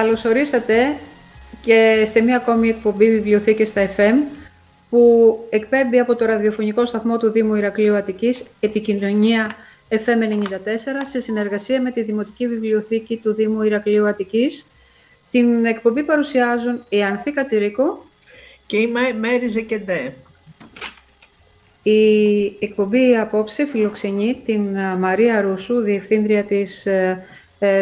Καλωσορίσατε και σε μία ακόμη εκπομπή Βιβλιοθήκες στα FM που εκπέμπει από το ραδιοφωνικό σταθμό του Δήμου Ηρακλείου Αττικής επικοινωνία FM 94 σε συνεργασία με τη Δημοτική Βιβλιοθήκη του Δήμου Ηρακλείου Αττικής. Την εκπομπή παρουσιάζουν η Ανθή Κατσιρίκο και η Μέρη Ζεκεντέ. Η εκπομπή απόψε φιλοξενεί την Μαρία Ρούσου, Διευθύντρια της ε, ε,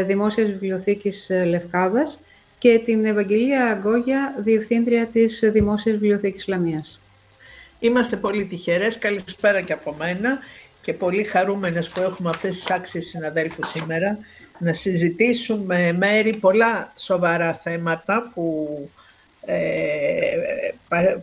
Δημόσιας Βιβλιοθήκης ε, Λευκάδας και την Ευαγγελία Αγκόγια, Διευθύντρια της Δημόσιας Βιβλιοθήκης Λαμίας. Είμαστε πολύ τυχερές, καλησπέρα και από μένα και πολύ χαρούμενες που έχουμε αυτές τις άξιες συναδέλφους σήμερα να συζητήσουμε μέρη πολλά σοβαρά θέματα που ε,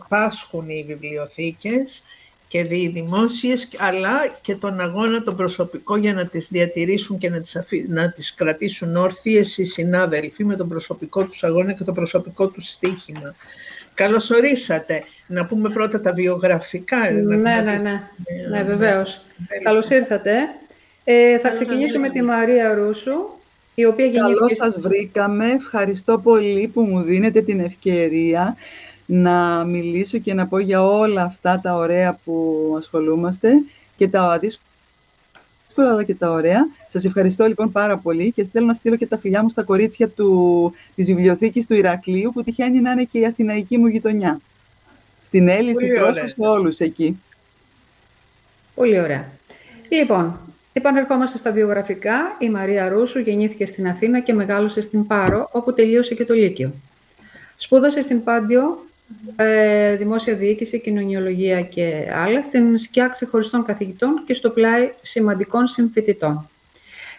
πάσχουν οι βιβλιοθήκες και δημόσιες, αλλά και τον αγώνα τον προσωπικό για να τις διατηρήσουν και να τις, να τις κρατήσουν όρθιες οι συνάδελφοι με τον προσωπικό τους αγώνα και το προσωπικό τους στοίχημα. Καλώς ορίσατε. Να πούμε πρώτα τα βιογραφικά. Ναι, ναι, ναι, ναι, ναι, βεβαίως. Καλώς ήρθατε. Ε, θα ξεκινήσουμε με τη Μαρία Ρούσου, η οποία γεννήθηκε... Καλώς σας βρήκαμε. Ευχαριστώ πολύ που μου δίνετε την ευκαιρία να μιλήσω και να πω για όλα αυτά τα ωραία που ασχολούμαστε και τα αδύσκολα αλλά και τα ωραία. Σας ευχαριστώ λοιπόν πάρα πολύ και θέλω να στείλω και τα φιλιά μου στα κορίτσια του, της βιβλιοθήκης του Ηρακλείου που τυχαίνει να είναι και η αθηναϊκή μου γειτονιά. Στην Έλλη, στη Φρόσο, σε όλους εκεί. Πολύ ωραία. Λοιπόν, επανερχόμαστε στα βιογραφικά. Η Μαρία Ρούσου γεννήθηκε στην Αθήνα και μεγάλωσε στην Πάρο, όπου τελείωσε και το Λύκειο. Σπούδασε στην Πάντιο ε, δημόσια διοίκηση, κοινωνιολογία και άλλα, στην σκιά ξεχωριστών καθηγητών και στο πλάι σημαντικών συμφοιτητών.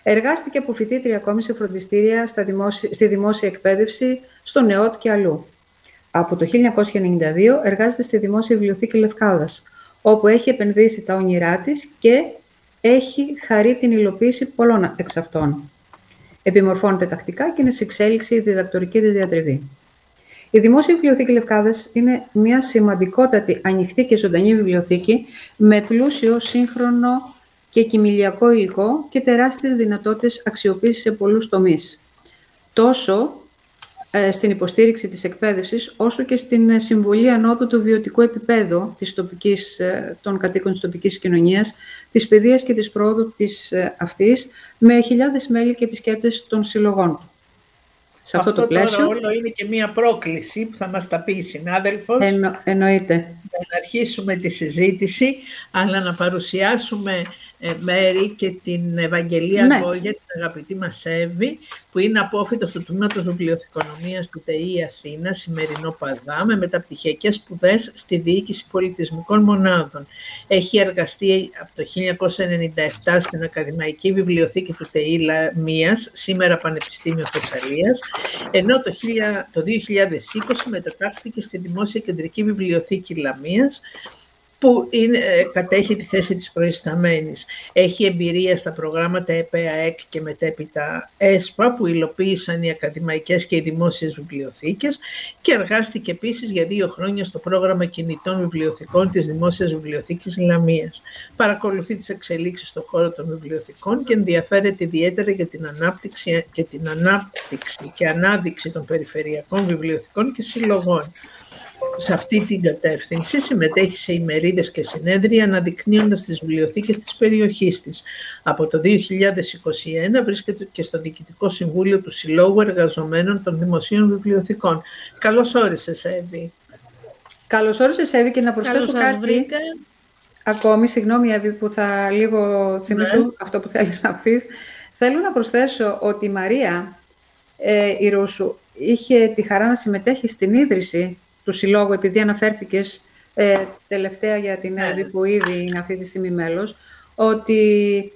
Εργάστηκε από φοιτήτρια ακόμη σε φροντιστήρια στα στη δημόσια εκπαίδευση, στο ΝΕΟΤ και αλλού. Από το 1992 εργάζεται στη Δημόσια Βιβλιοθήκη Λευκάδας, όπου έχει επενδύσει τα όνειρά της και έχει χαρεί την υλοποίηση πολλών εξ αυτών. Επιμορφώνεται τακτικά και είναι σε εξέλιξη η διδακτορική της διατριβή. Η Δημόσια Βιβλιοθήκη Λευκάδας είναι μια σημαντικότατη, ανοιχτή και ζωντανή βιβλιοθήκη με πλούσιο, σύγχρονο και κοιμηλιακό υλικό και τεράστιες δυνατότητες αξιοποίησης σε πολλούς τομείς. Τόσο ε, στην υποστήριξη της εκπαίδευσης, όσο και στην ε, συμβολή ανώδου του βιωτικού επίπεδου της τοπικής, ε, των κατοίκων της τοπικής κοινωνίας, της παιδείας και της πρόοδου της αυτής, με χιλιάδες μέλη και επισκέπτες των συλλογών του σε αυτό, αυτό το πλαίσιο. Τώρα όλο είναι και μία πρόκληση που θα μας τα πει η συνάδελφος. Εννο, εννοείται. Να αρχίσουμε τη συζήτηση, αλλά να παρουσιάσουμε ε, μέρη και την Ευαγγελία ναι. Γκόγια, την αγαπητή μας Εύη, που είναι απόφυτος του Τμήματος Βιβλιοθηκονομίας του ΤΕΗ Αθήνα, σημερινό Παδά, με μεταπτυχιακές σπουδές στη Διοίκηση Πολιτισμικών Μονάδων. Έχει εργαστεί από το 1997 στην Ακαδημαϊκή Βιβλιοθήκη του ΤΕΗ Λαμίας, σήμερα Πανεπιστήμιο Θεσσαλίας, ενώ το, το 2020 μετατάχθηκε στη Δημόσια Κεντρική Βιβλιοθήκη Λαμίας, που είναι, ε, κατέχει τη θέση της προϊσταμένης. Έχει εμπειρία στα προγράμματα ΕΠΑΕΚ και μετέπειτα ΕΣΠΑ που υλοποίησαν οι ακαδημαϊκές και οι δημόσιες βιβλιοθήκες και εργάστηκε επίσης για δύο χρόνια στο πρόγραμμα κινητών βιβλιοθηκών της Δημόσιας Βιβλιοθήκης Λαμίας. Παρακολουθεί τις εξελίξεις στον χώρο των βιβλιοθηκών και ενδιαφέρεται ιδιαίτερα για την ανάπτυξη και την ανάπτυξη και ανάδειξη των περιφερειακών βιβλιοθηκών και συλλογών σε αυτή την κατεύθυνση συμμετέχει σε ημερίδες και συνέδρια αναδεικνύοντας τις βιβλιοθήκες της περιοχής της. Από το 2021 βρίσκεται και στο Διοικητικό Συμβούλιο του Συλλόγου Εργαζομένων των Δημοσίων Βιβλιοθηκών. Καλώς όρισες, Εύη. Καλώς όρισες, Εύη, και να προσθέσω κάτι. Βρήκα. Ακόμη, συγγνώμη, Εύη, που θα λίγο θυμίσω ναι. αυτό που θέλεις να πεις. Θέλω να προσθέσω ότι η Μαρία ε, η Ρούσου είχε τη χαρά να συμμετέχει στην ίδρυση του Συλλόγου, επειδή αναφέρθηκες ε, τελευταία για την Εύη, ναι. που ήδη είναι αυτή τη στιγμή μέλος, ότι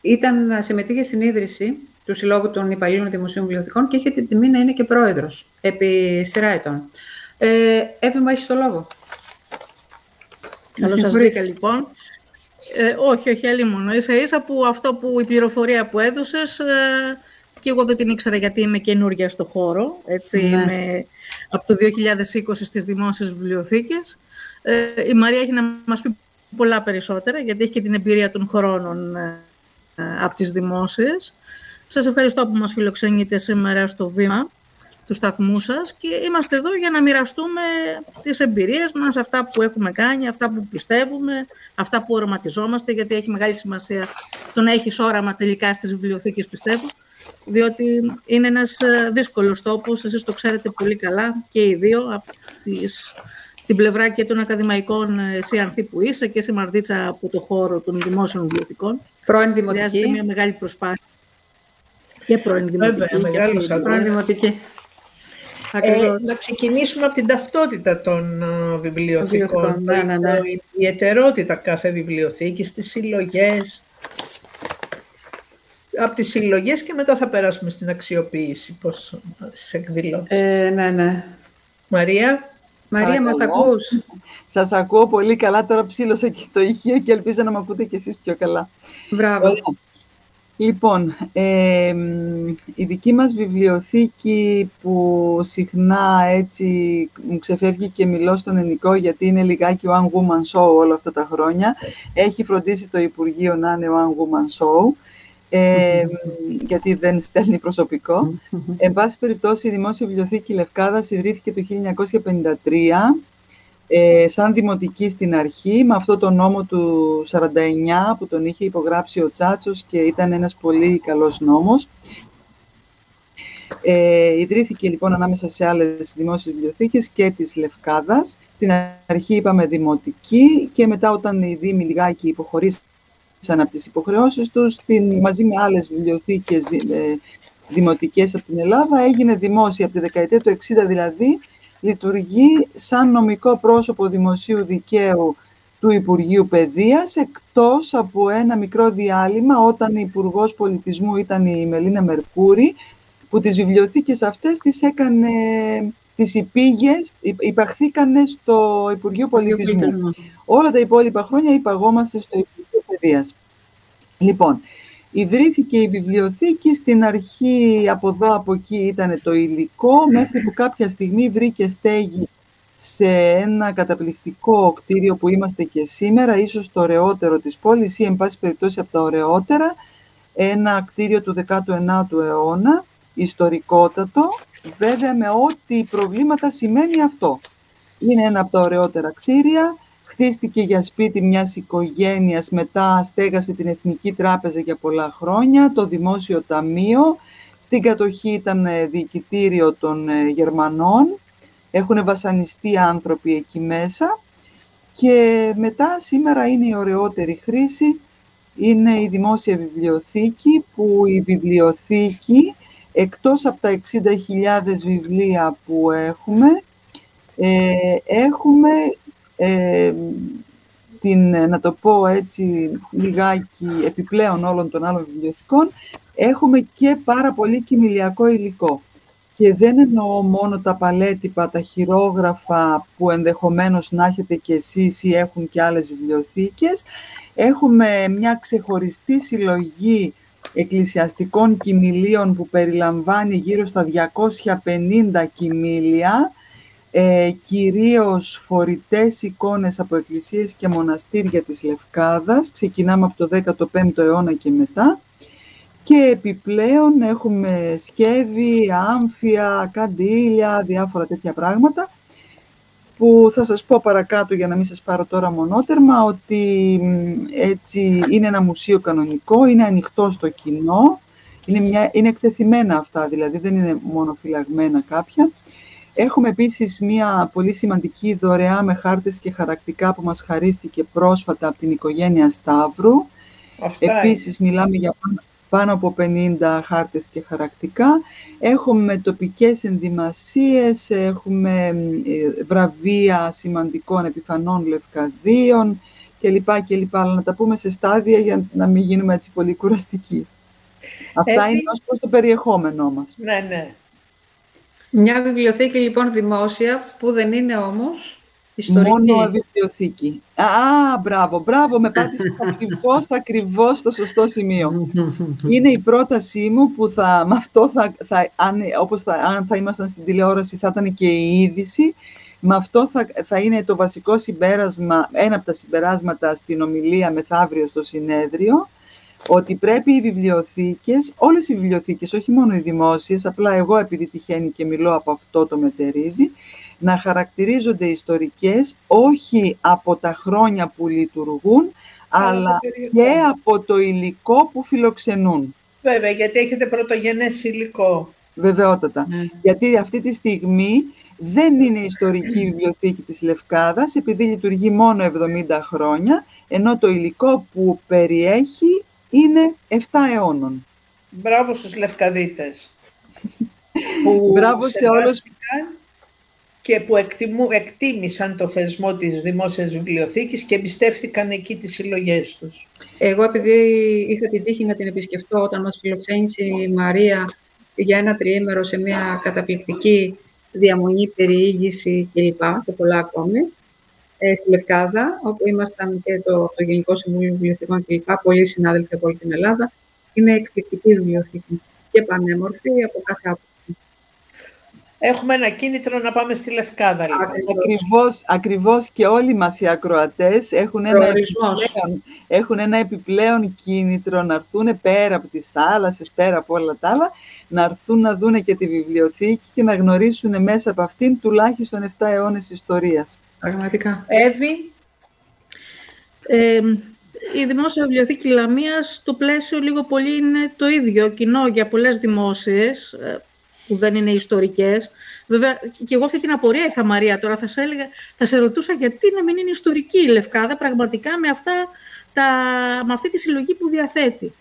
ήταν, συμμετείχε στην ίδρυση του Συλλόγου των Υπαλλήλων Δημοσίων Βιβλιοθηκών και είχε την τιμή να είναι και πρόεδρος επί σειρά ετών. Ε, Εύη, μου το λόγο. Καλώς σας βρήκα, λοιπόν. Ε, όχι, όχι, άλλη μόνο. Ίσα ίσα που αυτό που η πληροφορία που έδωσες, ε, και εγώ δεν την ήξερα γιατί είμαι καινούργια στο χώρο, έτσι, ναι. με από το 2020 στις δημόσιες βιβλιοθήκες. Ε, η Μαρία έχει να μας πει πολλά περισσότερα, γιατί έχει και την εμπειρία των χρόνων ε, από τις δημόσιες. Σας ευχαριστώ που μας φιλοξενείτε σήμερα στο βήμα. του σταθμού σας και είμαστε εδώ για να μοιραστούμε τις εμπειρίες μας, αυτά που έχουμε κάνει, αυτά που πιστεύουμε, αυτά που οραματιζόμαστε, γιατί έχει μεγάλη σημασία το να έχεις όραμα τελικά στις βιβλιοθήκες, πιστεύω, διότι είναι ένας ε, δύσκολος τόπος, εσείς το ξέρετε πολύ καλά και οι δύο, από τις, την πλευρά και των ακαδημαϊκών, ε, εσύ Ανθή που είσαι και εσύ Μαρδίτσα από το χώρο των δημόσιων βιβλιοθηκών. Πρώην δημοτική. Χρειάζεται μια μεγάλη προσπάθεια. Και πρώην δημοτική. Βέβαια, και πρώην δημοτική. Ε, να ξεκινήσουμε από την ταυτότητα των uh, βιβλιοθηκών, ναι, ναι, ναι. η ιδιαιτερότητα κάθε βιβλιοθήκης, τις συλλογές, από τις συλλογές και μετά θα περάσουμε στην αξιοποίηση, πώς σε εκδηλώσεις. Ε, ναι, ναι. Μαρία; Μαρία, μας ακούς; Σας ακούω πολύ καλά, τώρα ψήλωσα και το ηχείο και ελπίζω να με ακούτε κι εσείς πιο καλά. Μπράβο. Λοιπόν, ε, η δική μας βιβλιοθήκη που συχνά έτσι μου ξεφεύγει και μιλώ στον ελληνικό γιατί είναι λιγάκι One Woman Show όλα αυτά τα χρόνια, έχει φροντίσει το Υπουργείο να είναι One Woman Show, ε, γιατί δεν στέλνει προσωπικό. Εν πάση περιπτώσει, η Δημόσια Βιβλιοθήκη Λευκάδας ιδρύθηκε το 1953 ε, σαν δημοτική στην αρχή, με αυτό το νόμο του 49 που τον είχε υπογράψει ο Τσάτσος και ήταν ένας πολύ καλός νόμος. Ε, ιδρύθηκε λοιπόν ανάμεσα σε άλλες δημόσιες βιβλιοθήκες και της Λευκάδας. Στην αρχή είπαμε δημοτική και μετά όταν οι Δήμοι λιγάκι υποχωρήσαν από τις υποχρεώσεις τους, την, μαζί με άλλες βιβλιοθήκες ε, δημοτικές από την Ελλάδα, έγινε δημόσια από τη δεκαετία του 60 δηλαδή, λειτουργεί σαν νομικό πρόσωπο δημοσίου δικαίου του Υπουργείου Παιδείας, εκτός από ένα μικρό διάλειμμα όταν η Υπουργός Πολιτισμού ήταν η Μελίνα Μερκούρη, που τις βιβλιοθήκες αυτές τις έκανε, τις υπήγες, υπαχθήκανε στο Υπουργείο Πολιτισμού. Όλα τα υπόλοιπα χρόνια υπαγόμαστε στο Υπουργείο Παιδείας. Λοιπόν, Ιδρύθηκε η βιβλιοθήκη, στην αρχή από εδώ από εκεί ήταν το υλικό, μέχρι που κάποια στιγμή βρήκε στέγη σε ένα καταπληκτικό κτίριο που είμαστε και σήμερα, ίσως το ωραιότερο της πόλης ή εν πάση περιπτώσει από τα ωραιότερα, ένα κτίριο του 19ου αιώνα, ιστορικότατο, βέβαια με ό,τι προβλήματα σημαίνει αυτό. Είναι ένα από τα ωραιότερα κτίρια, Χτίστηκε για σπίτι μιας οικογένειας, μετά στέγασε την Εθνική Τράπεζα για πολλά χρόνια, το Δημόσιο Ταμείο. Στην κατοχή ήταν ε, διοικητήριο των ε, Γερμανών. Έχουν βασανιστεί άνθρωποι εκεί μέσα. Και μετά σήμερα είναι η ωραιότερη χρήση, είναι η Δημόσια Βιβλιοθήκη, που η βιβλιοθήκη, εκτός από τα 60.000 βιβλία που έχουμε, ε, έχουμε ε, την, να το πω έτσι λιγάκι επιπλέον όλων των άλλων βιβλιοθηκών, έχουμε και πάρα πολύ κοιμηλιακό υλικό. Και δεν εννοώ μόνο τα παλέτυπα, τα χειρόγραφα που ενδεχομένως να έχετε και εσείς ή έχουν και άλλες βιβλιοθήκες. Έχουμε μια ξεχωριστή συλλογή εκκλησιαστικών κοιμηλίων που περιλαμβάνει γύρω στα 250 κοιμήλια ε, κυρίως φορητές εικόνες από εκκλησίες και μοναστήρια της Λευκάδας. Ξεκινάμε από το 15ο αιώνα και μετά. Και επιπλέον έχουμε σκεύη, άμφια, καντήλια, διάφορα τέτοια πράγματα που θα σας πω παρακάτω για να μην σας πάρω τώρα μονότερμα ότι έτσι είναι ένα μουσείο κανονικό, είναι ανοιχτό στο κοινό, είναι, μια, είναι εκτεθειμένα αυτά δηλαδή, δεν είναι μόνο φυλαγμένα κάποια. Έχουμε επίσης μία πολύ σημαντική δωρεά με χάρτες και χαρακτικά που μας χαρίστηκε πρόσφατα από την οικογένεια Σταύρου. Αυτά επίσης μιλάμε για πάνω από 50 χάρτες και χαρακτικά. Έχουμε τοπικές ενδυμασίες, έχουμε ε, βραβεία σημαντικών επιφανών λευκαδίων κλπ. κλπ. Αλλά να τα πούμε σε στάδια για να μην γίνουμε έτσι πολύ κουραστικοί. Αυτά είναι ως προς το περιεχόμενό μας. Ναι, ναι. Μια βιβλιοθήκη λοιπόν δημόσια που δεν είναι όμως ιστορική. Μόνο βιβλιοθήκη. Α, μπράβο, μπράβο, με πάτησε ακριβώς, ακριβώς στο σωστό σημείο. είναι η πρότασή μου που θα, με αυτό θα, θα, αν, όπως θα, αν θα ήμασταν στην τηλεόραση θα ήταν και η είδηση. Με αυτό θα, θα είναι το βασικό συμπέρασμα, ένα από τα συμπεράσματα στην ομιλία μεθαύριο στο συνέδριο, ότι πρέπει οι βιβλιοθήκες, όλες οι βιβλιοθήκες, όχι μόνο οι δημόσιες, απλά εγώ επειδή τυχαίνει και μιλώ από αυτό το μετερίζει, να χαρακτηρίζονται ιστορικές όχι από τα χρόνια που λειτουργούν, αλλά και από το υλικό που φιλοξενούν. Βέβαια, γιατί έχετε πρωτογενές υλικό. Βεβαιότατα. Ναι. Γιατί αυτή τη στιγμή δεν είναι ιστορική βιβλιοθήκη της Λευκάδας, επειδή λειτουργεί μόνο 70 χρόνια, ενώ το υλικό που περιέχει είναι 7 αιώνων. Μπράβο στους Λευκαδίτες. Μπράβο σε όλους και που εκτιμού, εκτίμησαν το θεσμό της Δημόσιας Βιβλιοθήκης και εμπιστεύθηκαν εκεί τις συλλογές τους. Εγώ επειδή είχα την τύχη να την επισκεφτώ όταν μας φιλοξένησε η Μαρία για ένα τριήμερο σε μια καταπληκτική διαμονή, περιήγηση κλπ. και πολλά ακόμη, ε, στη Λευκάδα, όπου ήμασταν και το, το Γενικό Συμβούλιο Βιβλιοθηκών κλπ. Πολλοί συνάδελφοι από όλη την Ελλάδα. Είναι εκπληκτική βιβλιοθήκη και πανέμορφη από κάθε άποψη. Έχουμε ένα κίνητρο να πάμε στη Λευκάδα. Λοιπόν. Ακριβώς, ακριβώς και όλοι μας οι ακροατές έχουν ένα, επιπλέον, έχουν ένα επιπλέον κίνητρο να έρθουν πέρα από τις θάλασσες, πέρα από όλα τα άλλα, να έρθουν να δούνε και τη βιβλιοθήκη και να γνωρίσουν μέσα από αυτήν τουλάχιστον 7 αιώνες ιστορίας. Πραγματικά. Εύη. Ε, η Δημόσια Βιβλιοθήκη Λαμίας, το πλαίσιο λίγο πολύ είναι το ίδιο, κοινό για πολλές δημόσιες, ε, που δεν είναι ιστορικές. Βέβαια, και εγώ αυτή την απορία είχα, Μαρία, τώρα θα σε, έλεγα, θα σε ρωτούσα γιατί να μην είναι ιστορική η Λευκάδα, πραγματικά με, αυτά, τα, με αυτή τη συλλογή που διαθέτει.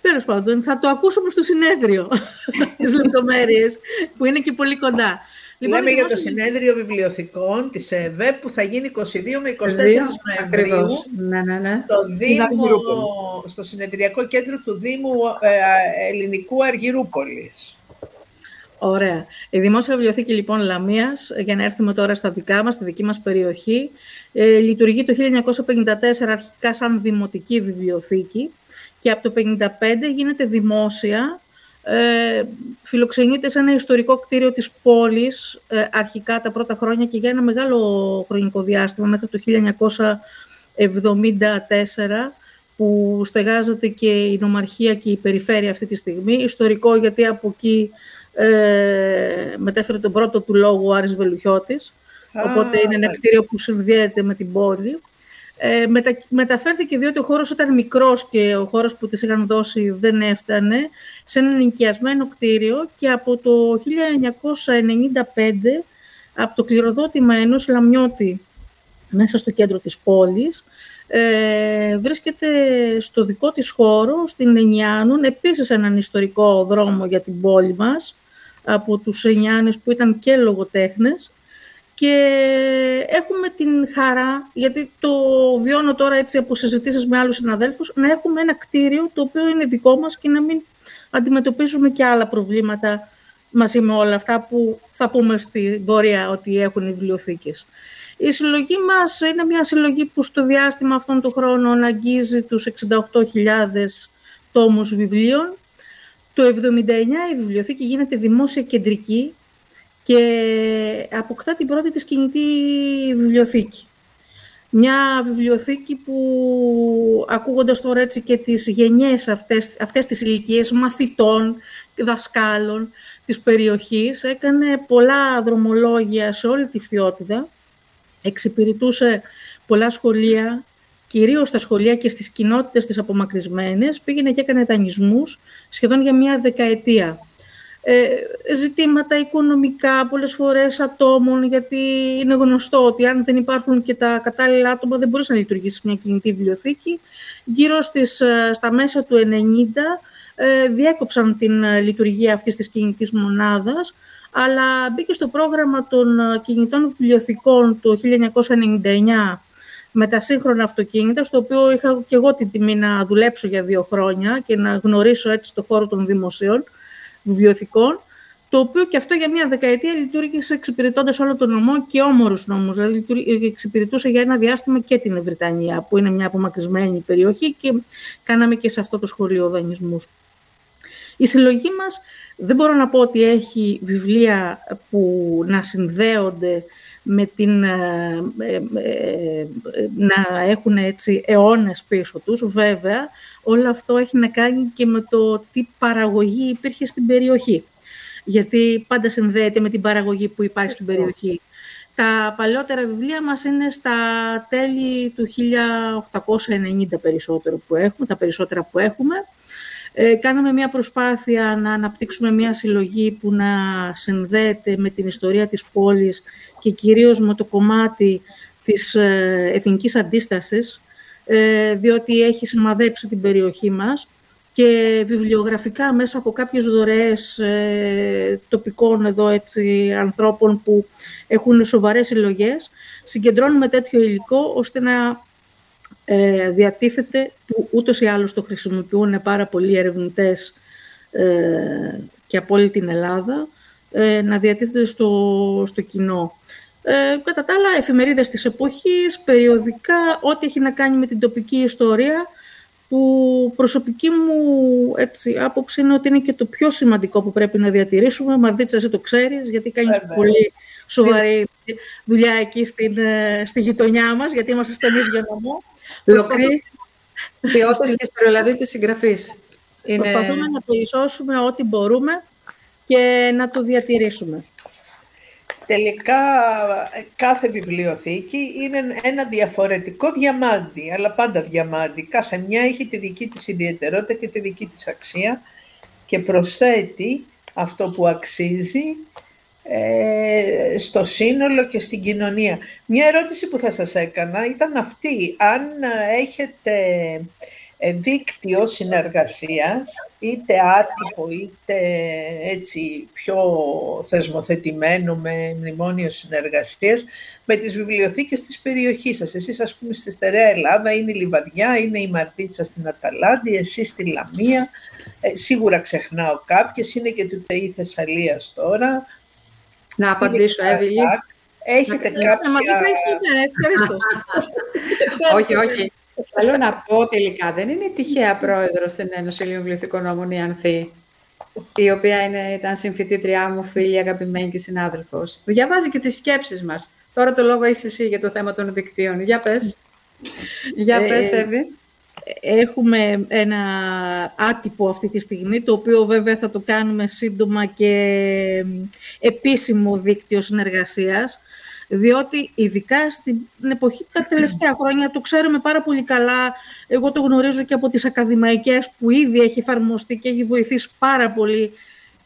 Τέλος πάντων, θα το ακούσουμε στο συνέδριο τις λεπτομέρειες, που είναι και πολύ κοντά. Λοιπόν, Λέμε για το συνέδριο βιβλιοθηκών της ΕΒΕ που θα γίνει 22 με 24 Νοεμβρίου ναι, ναι, ναι. Στο, Δήμο, στο συνεδριακό κέντρο του Δήμου ε, Ελληνικού Αργυρούπολης. Ωραία. Η Δημόσια Βιβλιοθήκη λοιπόν Λαμίας, για να έρθουμε τώρα στα δικά μας, στη δική μας περιοχή, ε, λειτουργεί το 1954 αρχικά σαν δημοτική βιβλιοθήκη και από το 1955 γίνεται δημόσια, ε, φιλοξενείται σε ένα ιστορικό κτίριο της πόλης ε, αρχικά τα πρώτα χρόνια και για ένα μεγάλο χρονικό διάστημα μέχρι το 1974 που στεγάζεται και η νομαρχία και η περιφέρεια αυτή τη στιγμή. Ιστορικό γιατί από εκεί ε, μετέφερε τον πρώτο του λόγο ο Άρης Βελουχιώτης, οπότε είναι ένα κτίριο που συνδέεται με την πόλη. Ε, μετα, μεταφέρθηκε διότι ο χώρος ήταν μικρός και ο χώρος που της είχαν δώσει δεν έφτανε σε ένα νοικιασμένο κτίριο και από το 1995 από το κληροδότημα ενός λαμιώτη μέσα στο κέντρο της πόλης ε, βρίσκεται στο δικό της χώρο, στην Ενιάνων, επίσης έναν ιστορικό δρόμο για την πόλη μας από τους Ενιάνες που ήταν και λογοτέχνες. Και έχουμε την χαρά, γιατί το βιώνω τώρα έτσι από συζητήσεις με άλλους συναδέλφους, να έχουμε ένα κτίριο το οποίο είναι δικό μας και να μην αντιμετωπίζουμε και άλλα προβλήματα μαζί με όλα αυτά που θα πούμε στην πορεία ότι έχουν οι βιβλιοθήκες. Η συλλογή μας είναι μια συλλογή που στο διάστημα αυτών των χρόνων αγγίζει τους 68.000 τόμους βιβλίων το 1979 η βιβλιοθήκη γίνεται δημόσια κεντρική και αποκτά την πρώτη της κινητή βιβλιοθήκη. Μια βιβλιοθήκη που ακούγοντας τώρα έτσι και τις γενιές αυτές, αυτές τις ηλικίες μαθητών, δασκάλων της περιοχής, έκανε πολλά δρομολόγια σε όλη τη Φθιώτιδα, εξυπηρετούσε πολλά σχολεία, κυρίως στα σχολεία και στις κοινότητες τις απομακρυσμένες, πήγαινε και έκανε δανεισμούς σχεδόν για μια δεκαετία. Ε, ζητήματα οικονομικά, πολλές φορές ατόμων, γιατί είναι γνωστό ότι αν δεν υπάρχουν και τα κατάλληλα άτομα δεν μπορείς να λειτουργήσεις μια κινητή βιβλιοθήκη. Γύρω στις, ε, στα μέσα του 90 ε, διέκοψαν την ε, λειτουργία αυτής της κινητής μονάδας, αλλά μπήκε στο πρόγραμμα των κινητών βιβλιοθηκών το 1999 με τα σύγχρονα αυτοκίνητα, στο οποίο είχα και εγώ την τιμή να δουλέψω για δύο χρόνια και να γνωρίσω έτσι το χώρο των δημοσίων βιβλιοθηκών, το οποίο και αυτό για μια δεκαετία λειτουργήσε εξυπηρετώντας όλο τον νομό και όμορους νόμους. Δηλαδή, εξυπηρετούσε για ένα διάστημα και την Βρυτανία, που είναι μια απομακρυσμένη περιοχή και κάναμε και σε αυτό το σχολείο δανεισμούς. Η συλλογή μας δεν μπορώ να πω ότι έχει βιβλία που να συνδέονται με την, να έχουν έτσι αιώνες πίσω τους. Βέβαια, όλο αυτό έχει να κάνει και με το τι παραγωγή υπήρχε στην περιοχή. Γιατί πάντα συνδέεται με την παραγωγή που υπάρχει στην περιοχή. Τα παλιότερα βιβλία μας είναι στα τέλη του 1890 περισσότερο που έχουμε, τα περισσότερα που έχουμε. Ε, κάναμε μια προσπάθεια να αναπτύξουμε μια συλλογή που να συνδέεται με την ιστορία της πόλης και κυρίως με το κομμάτι της ε, εθνικής αντίστασης, ε, διότι έχει σημαδέψει την περιοχή μας και βιβλιογραφικά μέσα από κάποιες δωρεές ε, τοπικών εδώ έτσι, ανθρώπων που έχουν σοβαρές συλλογές, συγκεντρώνουμε τέτοιο υλικό ώστε να ε, διατίθεται, που ούτως ή άλλως το χρησιμοποιούν πάρα πολλοί ερευνητές ε, και από όλη την Ελλάδα, ε, να διατίθεται στο, στο κοινό. Ε, κατά τα άλλα, εφημερίδες της εποχής, περιοδικά, ό,τι έχει να κάνει με την τοπική ιστορία, που προσωπική μου έτσι, άποψη είναι ότι είναι και το πιο σημαντικό που πρέπει να διατηρήσουμε. Μαρδίτσα, εσύ το ξέρεις, γιατί κάνεις πολύ σοβαρή δουλειά εκεί στην, ε, στη γειτονιά μας, γιατί είμαστε στον ίδιο νομό. Λοκρή ποιότητας και ιστοριολαδή της συγγραφής. Είναι... Προσπαθούμε να περισσώσουμε ό,τι μπορούμε και να το διατηρήσουμε. Τελικά κάθε βιβλιοθήκη είναι ένα διαφορετικό διαμάντι, αλλά πάντα διαμάντι. Κάθε μια έχει τη δική της ιδιαιτερότητα και τη δική της αξία και προσθέτει αυτό που αξίζει ε, στο σύνολο και στην κοινωνία. Μια ερώτηση που θα σας έκανα ήταν αυτή. Αν έχετε ε, δίκτυο συνεργασίας, είτε άτυπο είτε έτσι πιο θεσμοθετημένο με μνημόνιο συνεργασίας, με τις βιβλιοθήκες της περιοχής σας. Εσείς ας πούμε στη Στερεά Ελλάδα είναι η Λιβαδιά, είναι η Μαρτίτσα στην Αταλάντη, εσείς στη Λαμία, ε, σίγουρα ξεχνάω κάποιες, είναι και του ΤΕΗ Θεσσαλίας τώρα. Να απαντήσω, Εύηλη. Έχετε κάποια... όχι, όχι. Θέλω να πω τελικά, δεν είναι τυχαία πρόεδρος στην Ένωση Ελλήνων Βιβλιοθηκονόμων η Ανθή, η οποία είναι, ήταν συμφιτήτριά μου, φίλη, αγαπημένη και συνάδελφος. Διαβάζει και τις σκέψεις μας. Τώρα το λόγο είσαι εσύ για το θέμα των δικτύων. Για πες. Για ε, πες, Εύη. Έχουμε ένα άτυπο αυτή τη στιγμή, το οποίο βέβαια θα το κάνουμε σύντομα και επίσημο δίκτυο συνεργασίας, διότι ειδικά στην εποχή τα τελευταία χρόνια το ξέρουμε πάρα πολύ καλά, εγώ το γνωρίζω και από τις ακαδημαϊκές που ήδη έχει εφαρμοστεί και έχει βοηθήσει πάρα πολύ,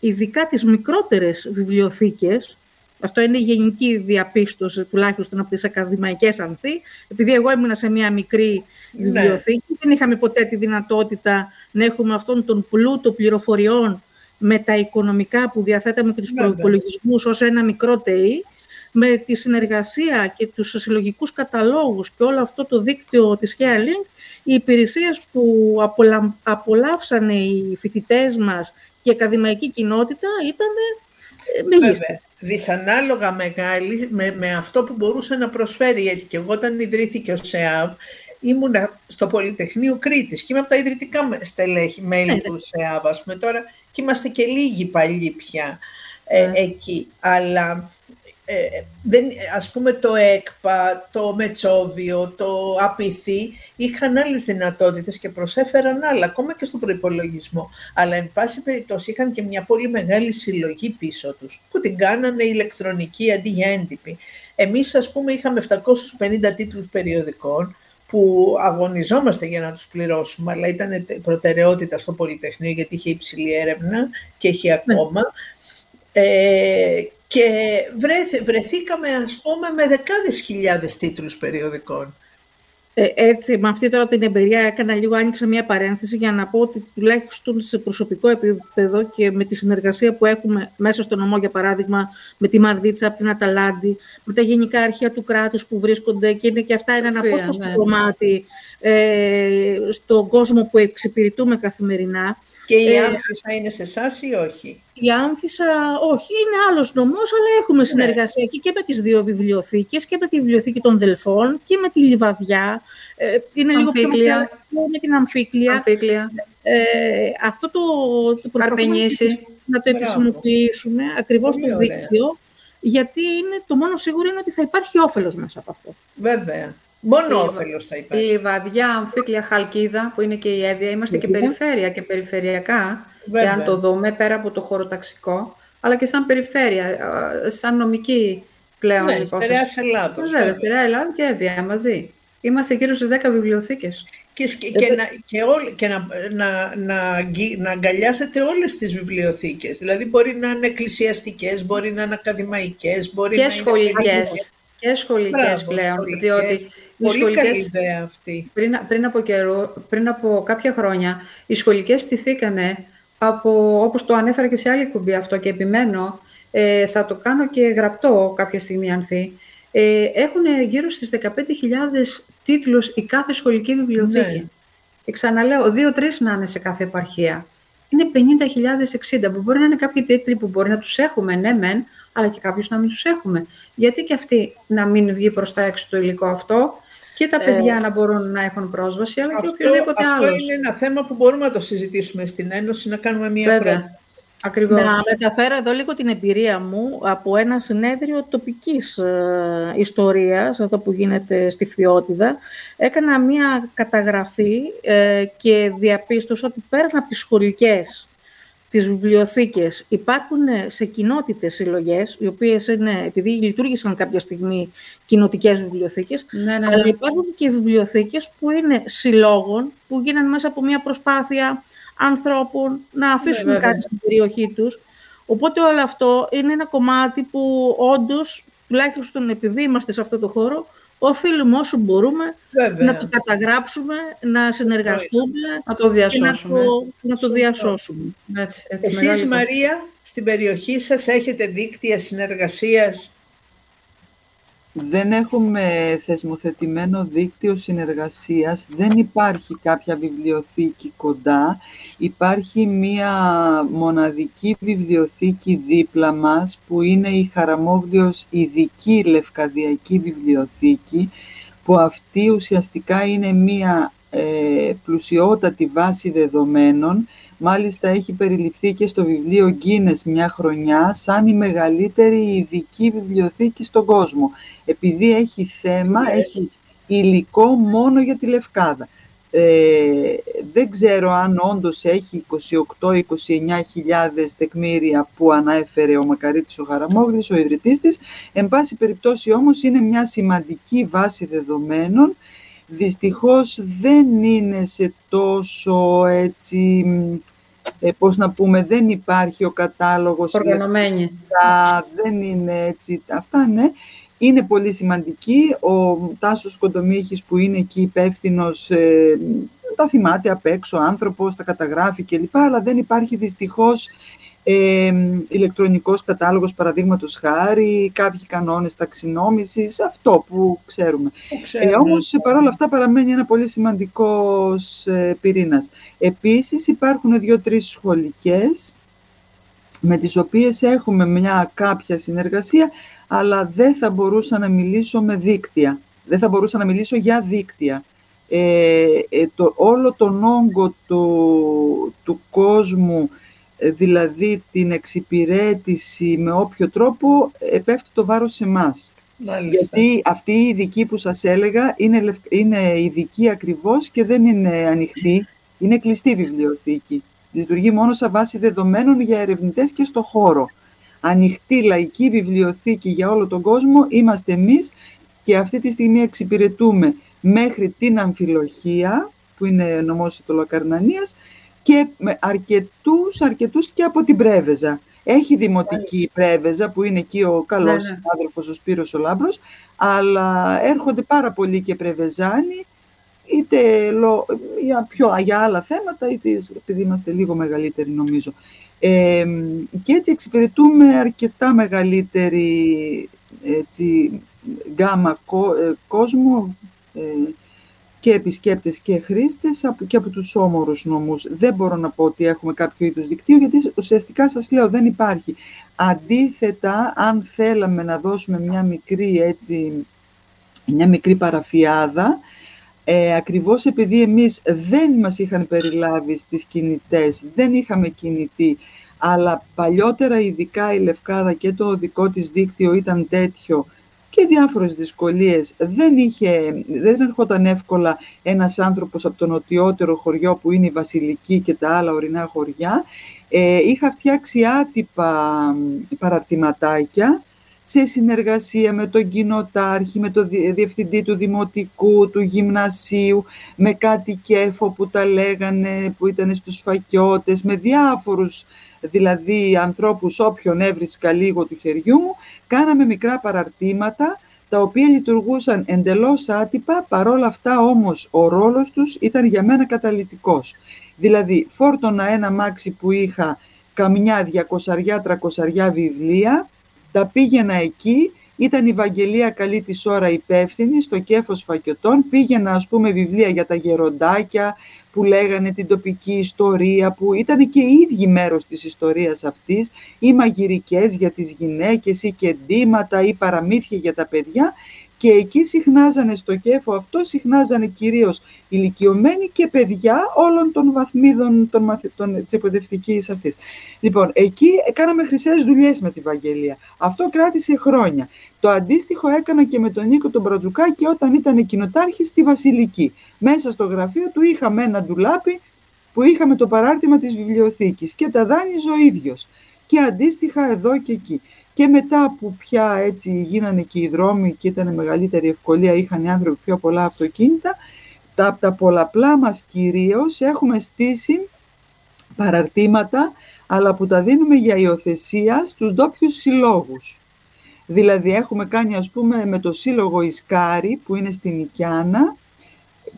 ειδικά τις μικρότερες βιβλιοθήκες, αυτό είναι η γενική διαπίστωση, τουλάχιστον από τις ακαδημαϊκές ανθή. Επειδή εγώ ήμουν σε μια μικρή ναι. βιβλιοθήκη, δεν είχαμε ποτέ τη δυνατότητα να έχουμε αυτόν τον πλούτο πληροφοριών με τα οικονομικά που διαθέταμε και τους ναι, προπολογισμού ως ένα μικρό ΤΕΙ με τη συνεργασία και τους συλλογικούς καταλόγους και όλο αυτό το δίκτυο της Sharing, οι υπηρεσίες που απολα... απολαύσανε οι φοιτητές μας και η ακαδημαϊκή κοινότητα ήταν ε, μεγίστη. Δυσανάλογα μεγάλη με, με αυτό που μπορούσε να προσφέρει, γιατί και εγώ όταν ιδρύθηκε ο ΣΕΑΒ, ήμουν στο Πολυτεχνείο Κρήτης και είμαι από τα ιδρυτικά στελέχη μέλη ναι, ναι. του ΣΕΑΒ, ας πούμε τώρα, και είμαστε και λίγοι παλιοί πια ε, ναι. εκεί. Αλλά ε, δεν, ας πούμε το ΕΚΠΑ, το Μετσόβιο, το ΑΠΙΘΗ είχαν άλλες δυνατότητες και προσέφεραν άλλα, ακόμα και στον προϋπολογισμό. Αλλά εν πάση περιπτώσει είχαν και μια πολύ μεγάλη συλλογή πίσω τους, που την κάνανε ηλεκτρονική αντί για έντυπη. Εμείς ας πούμε είχαμε 750 τίτλους περιοδικών, που αγωνιζόμαστε για να τους πληρώσουμε, αλλά ήταν προτεραιότητα στο Πολυτεχνείο γιατί είχε υψηλή έρευνα και έχει ναι. ακόμα. Ε, και βρεθήκαμε, ας πούμε, με δεκάδες χιλιάδες τίτλους περιοδικών. Ε, έτσι, με αυτή τώρα την εμπειρία έκανα λίγο, άνοιξα μια παρένθεση για να πω ότι τουλάχιστον σε προσωπικό επίπεδο και με τη συνεργασία που έχουμε μέσα στο νομό, για παράδειγμα, με τη Μαρδίτσα από την Αταλάντη, με τα γενικά αρχεία του κράτους που βρίσκονται και είναι και αυτά είναι ένα απόσπαστο ναι. κομμάτι ε, στον κόσμο που εξυπηρετούμε καθημερινά. Και η ε, άμφισα είναι σε εσάς ή όχι; Η άμφισα, όχι, είναι άλλος νομός, αλλά έχουμε ναι. συνεργασία και, και με τις δύο βιβλιοθήκες και με τη βιβλιοθήκη των Δελφών και με τη Λιβαδιά. Ε, είναι λίγο πιο με την Αμφίκλια. Αμφίκλια. Ε, αυτό το, το προσπαθούμε να το επισημοποιήσουμε ακριβώς στο δίκτυο γιατί είναι, το μόνο σίγουρο είναι ότι θα υπάρχει όφελος μέσα από αυτό. Βέβαια. Μόνο όφελος θα υπάρχει. Η Λιβαδιά, Αμφίκλια, Χαλκίδα, που είναι και η Εύβοια, είμαστε και περιφέρεια και περιφερειακά, Βέβαια. εάν το δούμε, πέρα από το χωροταξικό, αλλά και σαν περιφέρεια, σαν νομική πλέον. Ναι, στερεάς Ελλάδος. Βέβαια, στερεά Ελλάδα και Εύβοια μαζί. Είμαστε γύρω στις 10 βιβλιοθήκες. Και, και, να, και, όλ, και να, να, να, να αγκαλιάσετε όλες τις βιβλιοθήκες. Δηλαδή μπορεί να είναι εκκλησιαστικές, μπορεί να είναι ακαδημαϊκές, μπορεί και να σχολικές. είναι... Και σχολικές πλέον, σχολικές. διότι Πολύ οι σχολικές, καλή ιδέα αυτή. Πριν, πριν, από καιρό, πριν από κάποια χρόνια, οι σχολικές στηθήκανε από, όπως το ανέφερα και σε άλλη κουμπί αυτό και επιμένω, ε, θα το κάνω και γραπτό κάποια στιγμή αν θεί, ε, έχουν γύρω στις 15.000 τίτλους η κάθε σχολική βιβλιοθήκη. Ναι. Και ξαναλέω, δύο-τρεις να είναι σε κάθε επαρχία. Είναι 50.060 που μπορεί να είναι κάποιοι τίτλοι που μπορεί να τους έχουμε, ναι μεν, αλλά και κάποιους να μην τους έχουμε. Γιατί και αυτοί να μην βγει προς τα έξω το υλικό αυτό; Και τα παιδιά ε, να μπορούν να έχουν πρόσβαση, αλλά αυτό, και οποιοδήποτε άλλος. Αυτό είναι ένα θέμα που μπορούμε να το συζητήσουμε στην Ένωση, να κάνουμε μία Βέβαια. Ακριβώς. Να μεταφέρω εδώ λίγο την εμπειρία μου από ένα συνέδριο τοπικής ε, ιστορίας, αυτό που γίνεται στη Φθιώτιδα. Έκανα μία καταγραφή ε, και διαπίστωσα ότι πέραν από τις σχολικές τις βιβλιοθήκες υπάρχουν σε κοινότητες συλλογές, οι οποίες είναι, επειδή λειτουργήσαν κάποια στιγμή κοινοτικές βιβλιοθήκες, ναι, ναι, ναι. αλλά υπάρχουν και βιβλιοθήκες που είναι συλλόγων, που γίνανε μέσα από μια προσπάθεια ανθρώπων να αφήσουν ναι, κάτι στην περιοχή τους. Οπότε όλο αυτό είναι ένα κομμάτι που όντως, τουλάχιστον επειδή είμαστε σε αυτό το χώρο, οφείλουμε όσο μπορούμε να το καταγράψουμε, να συνεργαστούμε να το διασώσουμε. να το, να το διασώσουμε. Έτσι, έτσι, Εσείς, Μαρία, στην περιοχή σας έχετε δίκτυα συνεργασίας δεν έχουμε θεσμοθετημένο δίκτυο συνεργασίας, δεν υπάρχει κάποια βιβλιοθήκη κοντά. Υπάρχει μία μοναδική βιβλιοθήκη δίπλα μας που είναι η Χαραμόγλιος Ειδική Λευκαδιακή Βιβλιοθήκη που αυτή ουσιαστικά είναι μία ε, πλουσιότατη βάση δεδομένων Μάλιστα έχει περιληφθεί και στο βιβλίο Guinness μια χρονιά σαν η μεγαλύτερη ειδική βιβλιοθήκη στον κόσμο. Επειδή έχει θέμα, έχει υλικό μόνο για τη Λευκάδα. Ε, δεν ξέρω αν όντως έχει 28-29 χιλιάδες τεκμήρια που ανάφερε ο Μακαρίτης ο Χαραμόγλης, ο ιδρυτής της. Εν πάση περιπτώσει όμως είναι μια σημαντική βάση δεδομένων δυστυχώς δεν είναι σε τόσο έτσι, ε, πώς να πούμε, δεν υπάρχει ο κατάλογος. Οργανωμένη. Δεν είναι έτσι, αυτά ναι. Είναι πολύ σημαντική. Ο Τάσος Κοντομίχης που είναι εκεί υπεύθυνος ε, τα θυμάται απ' έξω, άνθρωπος, τα καταγράφει κλπ. Αλλά δεν υπάρχει δυστυχώς ε, ηλεκτρονικός κατάλογος παραδείγματος χάρη, κάποιοι κανόνες ταξινόμησης, αυτό που ξέρουμε. Ε, όμως παρόλα αυτά παραμένει ένα πολύ σημαντικός ε, πυρήνας. Επίσης υπάρχουν δύο-τρεις σχολικές με τις οποίες έχουμε μια κάποια συνεργασία, αλλά δεν θα μπορούσα να μιλήσω με δίκτυα. Δεν θα μπορούσα να μιλήσω για δίκτυα. Ε, ε το, όλο τον όγκο του, του κόσμου δηλαδή την εξυπηρέτηση με όποιο τρόπο, πέφτει το βάρος σε εμάς. Γιατί αυτή η ειδική που σας έλεγα είναι, είναι ειδική ακριβώς και δεν είναι ανοιχτή, είναι κλειστή βιβλιοθήκη. Λειτουργεί μόνο σε βάση δεδομένων για ερευνητές και στο χώρο. Ανοιχτή λαϊκή βιβλιοθήκη για όλο τον κόσμο είμαστε εμείς και αυτή τη στιγμή εξυπηρετούμε μέχρι την αμφιλοχία, που είναι νομός Λοκαρνανίας, και με αρκετούς, αρκετούς και από την Πρέβεζα. Έχει δημοτική Πρέβεζα που είναι εκεί ο καλός ναι, ναι. ο Σπύρος ο Λάμπρος, αλλά έρχονται πάρα πολλοί και Πρεβεζάνοι, είτε λο, για, πιο, για άλλα θέματα, είτε επειδή είμαστε λίγο μεγαλύτεροι νομίζω. Ε, και έτσι εξυπηρετούμε αρκετά μεγαλύτερη έτσι, γκάμα ε, κόσμου, ε, και επισκέπτες και χρήστες και από τους όμορους νομούς. Δεν μπορώ να πω ότι έχουμε κάποιο είδους δικτύο, γιατί ουσιαστικά σας λέω δεν υπάρχει. Αντίθετα, αν θέλαμε να δώσουμε μια μικρή, έτσι, μια μικρή παραφιάδα, ε, ακριβώς επειδή εμείς δεν μας είχαν περιλάβει στις κινητές, δεν είχαμε κινητή, αλλά παλιότερα ειδικά η Λευκάδα και το δικό της δίκτυο ήταν τέτοιο και διάφορες δυσκολίες. Δεν, είχε, δεν ερχόταν εύκολα ένας άνθρωπος από το νοτιότερο χωριό που είναι η Βασιλική και τα άλλα ορεινά χωριά. Ε, είχα φτιάξει άτυπα παραρτηματάκια σε συνεργασία με τον κοινοτάρχη, με τον διευθυντή του δημοτικού, του γυμνασίου, με κάτι κέφο που τα λέγανε, που ήταν στους φακιώτες, με διάφορους δηλαδή ανθρώπους όποιον έβρισκα λίγο του χεριού μου, κάναμε μικρά παραρτήματα, τα οποία λειτουργούσαν εντελώς άτυπα, παρόλα αυτά όμως ο ρόλος τους ήταν για μένα καταλητικός. Δηλαδή φόρτωνα ένα μάξι που είχα καμιά 200-300 βιβλία, τα πήγαινα εκεί, ήταν η Βαγγελία καλή της ώρα υπεύθυνη στο κέφος φακιωτών, πήγαινα ας πούμε βιβλία για τα γεροντάκια που λέγανε την τοπική ιστορία, που ήταν και οι ίδιοι μέρος της ιστορίας αυτής, ή μαγειρικές για τις γυναίκες ή κεντήματα ή παραμύθια για τα παιδιά και εκεί συχνάζανε στο κέφο αυτό, συχνάζανε κυρίως ηλικιωμένοι και παιδιά όλων των βαθμίδων των μαθητών της εκπαιδευτικής αυτής. Λοιπόν, εκεί κάναμε χρυσές δουλειές με τη Βαγγελία. Αυτό κράτησε χρόνια. Το αντίστοιχο έκανα και με τον Νίκο τον Μπρατζουκάκη όταν ήταν κοινοτάρχης στη Βασιλική. Μέσα στο γραφείο του είχαμε ένα ντουλάπι που είχαμε το παράρτημα της βιβλιοθήκης και τα δάνειζε ο ίδιος. Και αντίστοιχα εδώ και εκεί. Και μετά που πια έτσι γίνανε και οι δρόμοι και ήταν μεγαλύτερη ευκολία, είχαν οι άνθρωποι πιο πολλά αυτοκίνητα, τα, από τα πολλαπλά μας κυρίως έχουμε στήσει παραρτήματα, αλλά που τα δίνουμε για υιοθεσία στους ντόπιου συλλόγους. Δηλαδή έχουμε κάνει ας πούμε με το σύλλογο Ισκάρι που είναι στην Ικιάνα,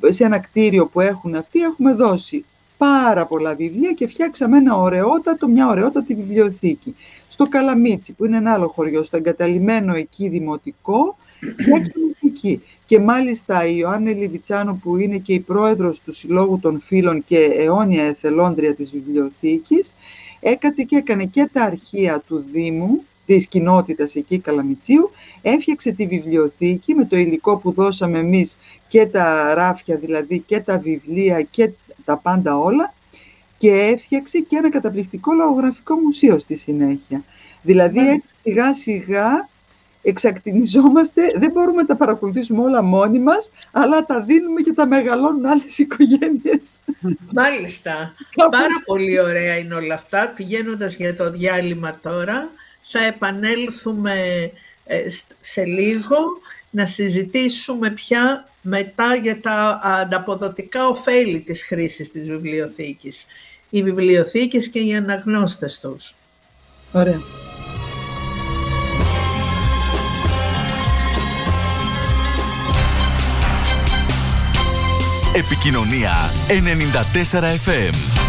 σε ένα κτίριο που έχουν αυτοί, έχουμε δώσει πάρα πολλά βιβλία και φτιάξαμε ένα ωραιότατο, μια ωραιότατη βιβλιοθήκη. Στο Καλαμίτσι, που είναι ένα άλλο χωριό, στο εγκαταλειμμένο εκεί δημοτικό, φτιάξαμε εκεί. Και μάλιστα η Ιωάννη Λιβιτσάνο, που είναι και η πρόεδρος του Συλλόγου των Φίλων και αιώνια εθελόντρια της βιβλιοθήκης, έκατσε και έκανε και τα αρχεία του Δήμου, της κοινότητας εκεί Καλαμιτσίου, έφτιαξε τη βιβλιοθήκη με το υλικό που δώσαμε εμείς και τα ράφια δηλαδή και τα βιβλία και τα πάντα όλα και έφτιαξε και ένα καταπληκτικό λαογραφικό μουσείο στη συνέχεια. Δηλαδή ναι. έτσι σιγά σιγά εξακτηνιζόμαστε, δεν μπορούμε να τα παρακολουθήσουμε όλα μόνοι μας, αλλά τα δίνουμε και τα μεγαλώνουν άλλες οικογένειες. Μάλιστα. Πάρα πολύ ωραία είναι όλα αυτά. Πηγαίνοντας για το διάλειμμα τώρα, θα επανέλθουμε ε, σε λίγο να συζητήσουμε πια μετά για τα ανταποδοτικά ωφέλη της χρήσης της βιβλιοθήκης. Οι βιβλιοθήκες και οι αναγνώστες τους. Ωραία. Επικοινωνία 94 FM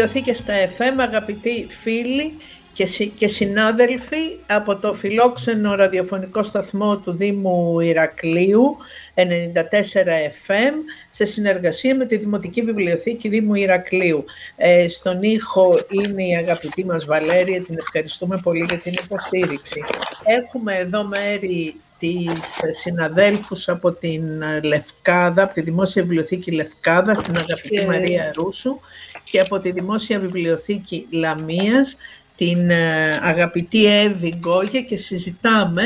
Βιβλιοθήκες στα FM, αγαπητοί φίλοι και συνάδελφοι από το φιλόξενο ραδιοφωνικό σταθμό του Δήμου Ηρακλείου 94 FM σε συνεργασία με τη Δημοτική Βιβλιοθήκη Δήμου Ηρακλείου. Ε, στον ήχο είναι η αγαπητή μας Βαλέρια, την ευχαριστούμε πολύ για την υποστήριξη. Έχουμε εδώ μέρη τις συναδέλφους από την Λευκάδα, από τη Δημόσια Βιβλιοθήκη Λευκάδα, στην αγαπητή Μαρία Ρούσου και από τη Δημόσια Βιβλιοθήκη Λαμίας, την ε, αγαπητή Εύη Γκόγια και συζητάμε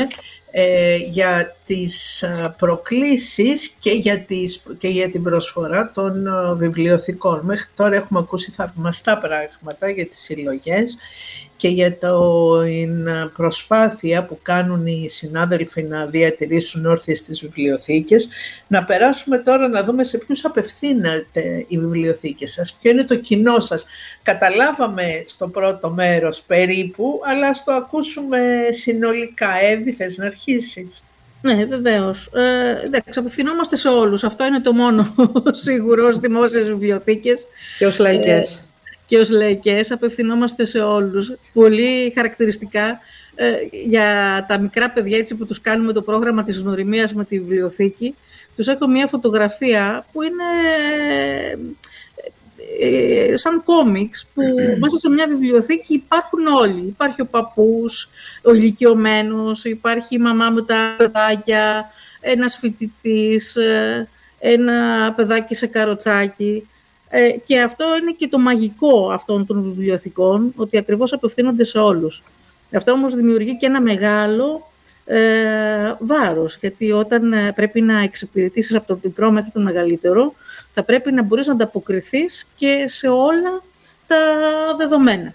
ε, για τις ε, προκλήσεις και για, τις, και για την προσφορά των βιβλιοθηκών. Μέχρι τώρα έχουμε ακούσει θαυμαστά πράγματα για τις συλλογές και για την προσπάθεια που κάνουν οι συνάδελφοι να διατηρήσουν όρθιες τις βιβλιοθήκες. Να περάσουμε τώρα να δούμε σε ποιους απευθύνεται οι βιβλιοθήκες σας, ποιο είναι το κοινό σας. Καταλάβαμε στο πρώτο μέρος περίπου, αλλά στο ακούσουμε συνολικά. Εύη, θες να αρχίσεις; Ναι, βεβαίως. Ε, εντάξει, απευθυνόμαστε σε όλους. Αυτό είναι το μόνο σίγουρο στις δημόσιες βιβλιοθήκες. Και ως λαϊκές. Ε, και ως λαϊκές απευθυνόμαστε σε όλους. Πολύ χαρακτηριστικά ε, για τα μικρά παιδιά έτσι, που τους κάνουμε το πρόγραμμα της γνωριμίας με τη βιβλιοθήκη, τους έχω μια φωτογραφία που είναι ε, ε, σαν κόμιξ που μέσα σε μια βιβλιοθήκη υπάρχουν όλοι. Υπάρχει ο παππούς, ο ηλικιωμένος, υπάρχει η μαμά με τα παιδάκια, ένας φοιτητής, ένα παιδάκι σε καροτσάκι. Ε, και αυτό είναι και το μαγικό αυτών των βιβλιοθηκών, ότι ακριβώς απευθύνονται σε όλους. Αυτό όμως δημιουργεί και ένα μεγάλο ε, βάρος, γιατί όταν ε, πρέπει να εξυπηρετήσεις από το μικρό μέχρι το μεγαλύτερο, θα πρέπει να μπορείς να ανταποκριθείς και σε όλα τα δεδομένα.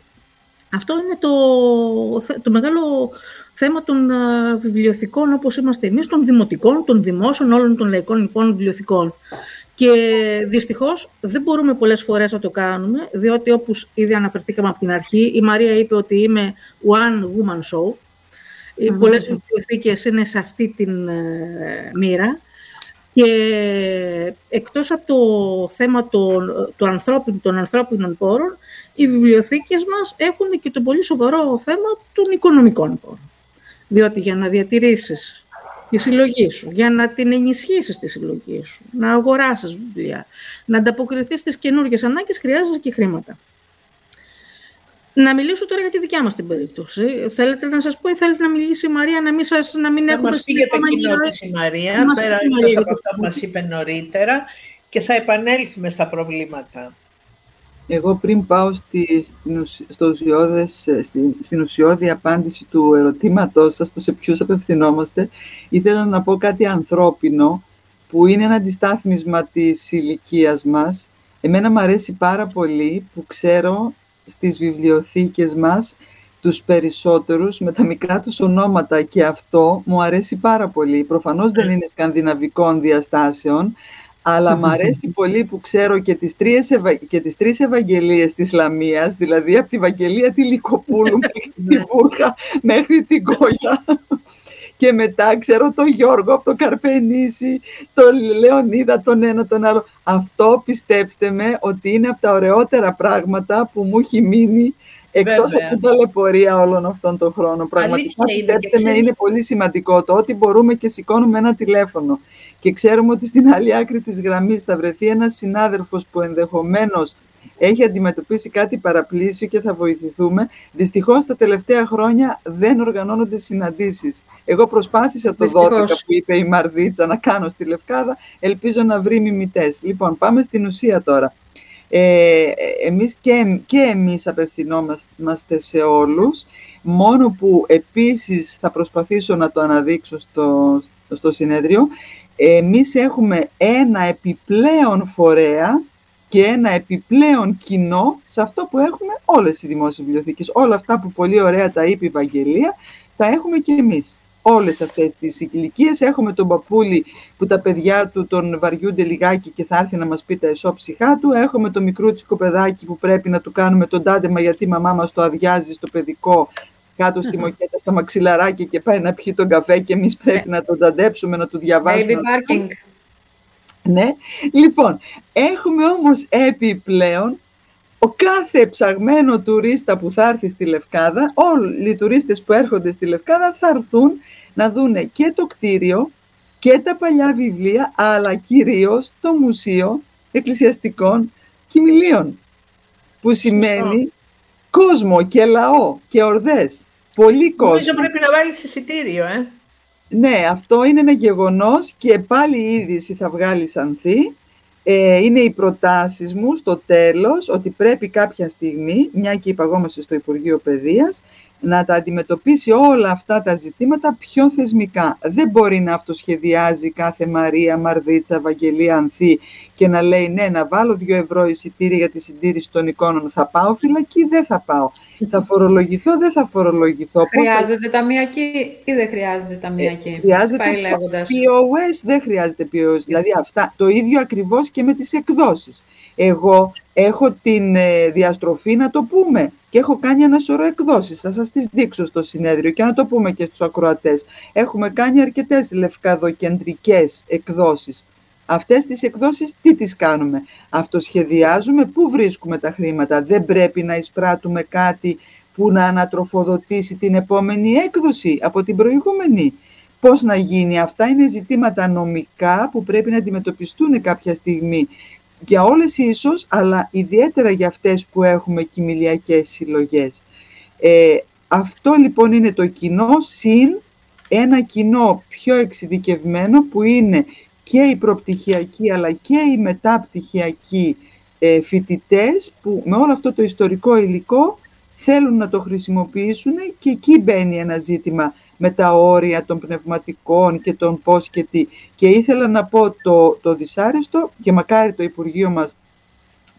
Αυτό είναι το, το μεγάλο θέμα των ε, βιβλιοθηκών όπως είμαστε εμείς, των δημοτικών, των δημόσιων, όλων των λαϊκών λοιπόν, βιβλιοθηκών. Και δυστυχώς δεν μπορούμε πολλές φορές να το κάνουμε, διότι όπως ήδη αναφερθήκαμε από την αρχή, η Μαρία είπε ότι είμαι one woman show. Οι πολλές βιβλιοθήκες είναι σε αυτή την ε, μοίρα. Και εκτός από το θέμα των, το ανθρώπιν, των ανθρώπινων πόρων, οι βιβλιοθήκες μας έχουν και το πολύ σοβαρό θέμα των οικονομικών πόρων. Διότι για να διατηρήσεις τη συλλογή σου, για να την ενισχύσεις τη συλλογή σου, να αγοράσεις βιβλία, να ανταποκριθείς στις καινούργιες ανάγκες, χρειάζεσαι και χρήματα. Να μιλήσω τώρα για τη δικιά μας την περίπτωση. Θέλετε να σας πω ή θέλετε να μιλήσει η Μαρία, να μην, σας, να μην έχουμε... Θα μας πει για το κοινό της η Μαρία, πέρα από αυτά που μας είπε νωρίτερα και θα επανέλθουμε στα προβλήματα. Εγώ πριν πάω στη, στο ουσιώδες, ε, στην, στην ουσιώδη απάντηση του ερωτήματός σας, το σε ποιους απευθυνόμαστε, ήθελα να πω κάτι ανθρώπινο, που είναι ένα αντιστάθμισμα της ηλικίας μας. Εμένα μου αρέσει πάρα πολύ που ξέρω στις βιβλιοθήκες μας τους περισσότερους με τα μικρά τους ονόματα και αυτό μου αρέσει πάρα πολύ. Προφανώς δεν είναι σκανδιναβικών διαστάσεων, αλλά μου αρέσει πολύ που ξέρω και τις, τρεις ευα... και τις τρεις Ευαγγελίες της Λαμίας, δηλαδή από τη Βαγγελία τη Λικοπούλου μέχρι την Βούρχα, μέχρι την Κόγια. Και μετά ξέρω τον Γιώργο από το Καρπενήσι, τον Λεωνίδα, τον ένα, τον άλλο. Αυτό πιστέψτε με ότι είναι από τα ωραιότερα πράγματα που μου έχει μείνει Εκτός από την ταλαιπωρία όλων αυτών των χρόνων. Πραγματικά πιστέψτε με, είναι πολύ σημαντικό το ότι μπορούμε και σηκώνουμε ένα τηλέφωνο και ξέρουμε ότι στην άλλη άκρη της γραμμής θα βρεθεί ένας συνάδελφος που ενδεχομένως έχει αντιμετωπίσει κάτι παραπλήσιο και θα βοηθηθούμε. Δυστυχώς τα τελευταία χρόνια δεν οργανώνονται συναντήσεις. Εγώ προσπάθησα το Δυστυχώς. 12 που είπε η Μαρδίτσα να κάνω στη Λευκάδα. Ελπίζω να βρει μιμητές. Λοιπόν, πάμε στην ουσία τώρα. Ε, εμείς και, και εμείς απευθυνόμαστε σε όλους, μόνο που επίσης θα προσπαθήσω να το αναδείξω στο, στο συνέδριο, εμείς έχουμε ένα επιπλέον φορέα και ένα επιπλέον κοινό σε αυτό που έχουμε όλες οι δημόσιες βιβλιοθήκες. Όλα αυτά που πολύ ωραία τα είπε η Βαγγελία, τα έχουμε και εμείς. Όλες αυτές τις ηλικίες. Έχουμε τον παππούλη που τα παιδιά του τον βαριούνται λιγάκι και θα έρθει να μας πει τα εσώψυχά του. Έχουμε το μικρούτσικο παιδάκι που πρέπει να του κάνουμε τον τάντεμα γιατί η μαμά μας το αδειάζει στο παιδικό κάτω στη μοκέτα, στα μαξιλαράκια και πάει να πιει τον καφέ και εμείς πρέπει ναι. να τον ταντέψουμε, να του διαβάσουμε. Baby parking. Ναι. Λοιπόν, έχουμε όμως επιπλέον ο κάθε ψαγμένο τουρίστα που θα έρθει στη Λευκάδα, όλοι οι τουρίστες που έρχονται στη Λευκάδα θα έρθουν να δούνε και το κτίριο και τα παλιά βιβλία, αλλά κυρίως το Μουσείο Εκκλησιαστικών Κοιμηλίων, που σημαίνει κόσμο και λαό και ορδές. Πολύ κόσμο. Νομίζω πρέπει να βάλεις εισιτήριο, ε. Ναι, αυτό είναι ένα γεγονός και πάλι η είδηση θα βγάλει ανθή. Ε, είναι οι προτάσεις μου στο τέλος ότι πρέπει κάποια στιγμή, μια και υπαγόμαστε στο Υπουργείο Παιδείας, να τα αντιμετωπίσει όλα αυτά τα ζητήματα πιο θεσμικά. Δεν μπορεί να αυτοσχεδιάζει κάθε Μαρία, Μαρδίτσα, Βαγγελία, Ανθή και να λέει ναι, να βάλω δύο ευρώ εισιτήρια για τη συντήρηση των εικόνων. Θα πάω φυλακή, δεν θα πάω. Θα φορολογηθώ, δεν θα φορολογηθώ. Χρειάζεται θα... ταμιακή ή δεν χρειάζεται ταμιακή; Ε, χρειάζεται Πάει λέγοντας. POS, δεν χρειάζεται POS. Δηλαδή αυτά, το ίδιο ακριβώς και με τις εκδόσεις. Εγώ έχω την ε, διαστροφή να το πούμε και έχω κάνει ένα σωρό εκδόσεις. Θα σας τις δείξω στο συνέδριο και να το πούμε και στους ακροατές. Έχουμε κάνει αρκετές λευκαδοκεντρικές εκδόσεις. Αυτές τις εκδόσεις τι τις κάνουμε; Αυτοσχεδιάζουμε, πού βρίσκουμε τα χρήματα. Δεν πρέπει να εισπράττουμε κάτι που να ανατροφοδοτήσει την επόμενη έκδοση από την προηγούμενη. Πώς να γίνει; Αυτά είναι ζητήματα νομικά που πρέπει να αντιμετωπιστούν κάποια στιγμή για όλες ίσως, αλλά ιδιαίτερα για αυτές που έχουμε κοιμηλιακές συλλογές. Ε, αυτό λοιπόν είναι το κοινό συν ένα κοινό πιο εξειδικευμένο που είναι και οι προπτυχιακοί αλλά και οι μεταπτυχιακοί ε, φοιτητές που με όλο αυτό το ιστορικό υλικό θέλουν να το χρησιμοποιήσουν και εκεί μπαίνει ένα ζήτημα με τα όρια των πνευματικών και των πώς και τι. Και ήθελα να πω το, το δυσάρεστο και μακάρι το Υπουργείο μας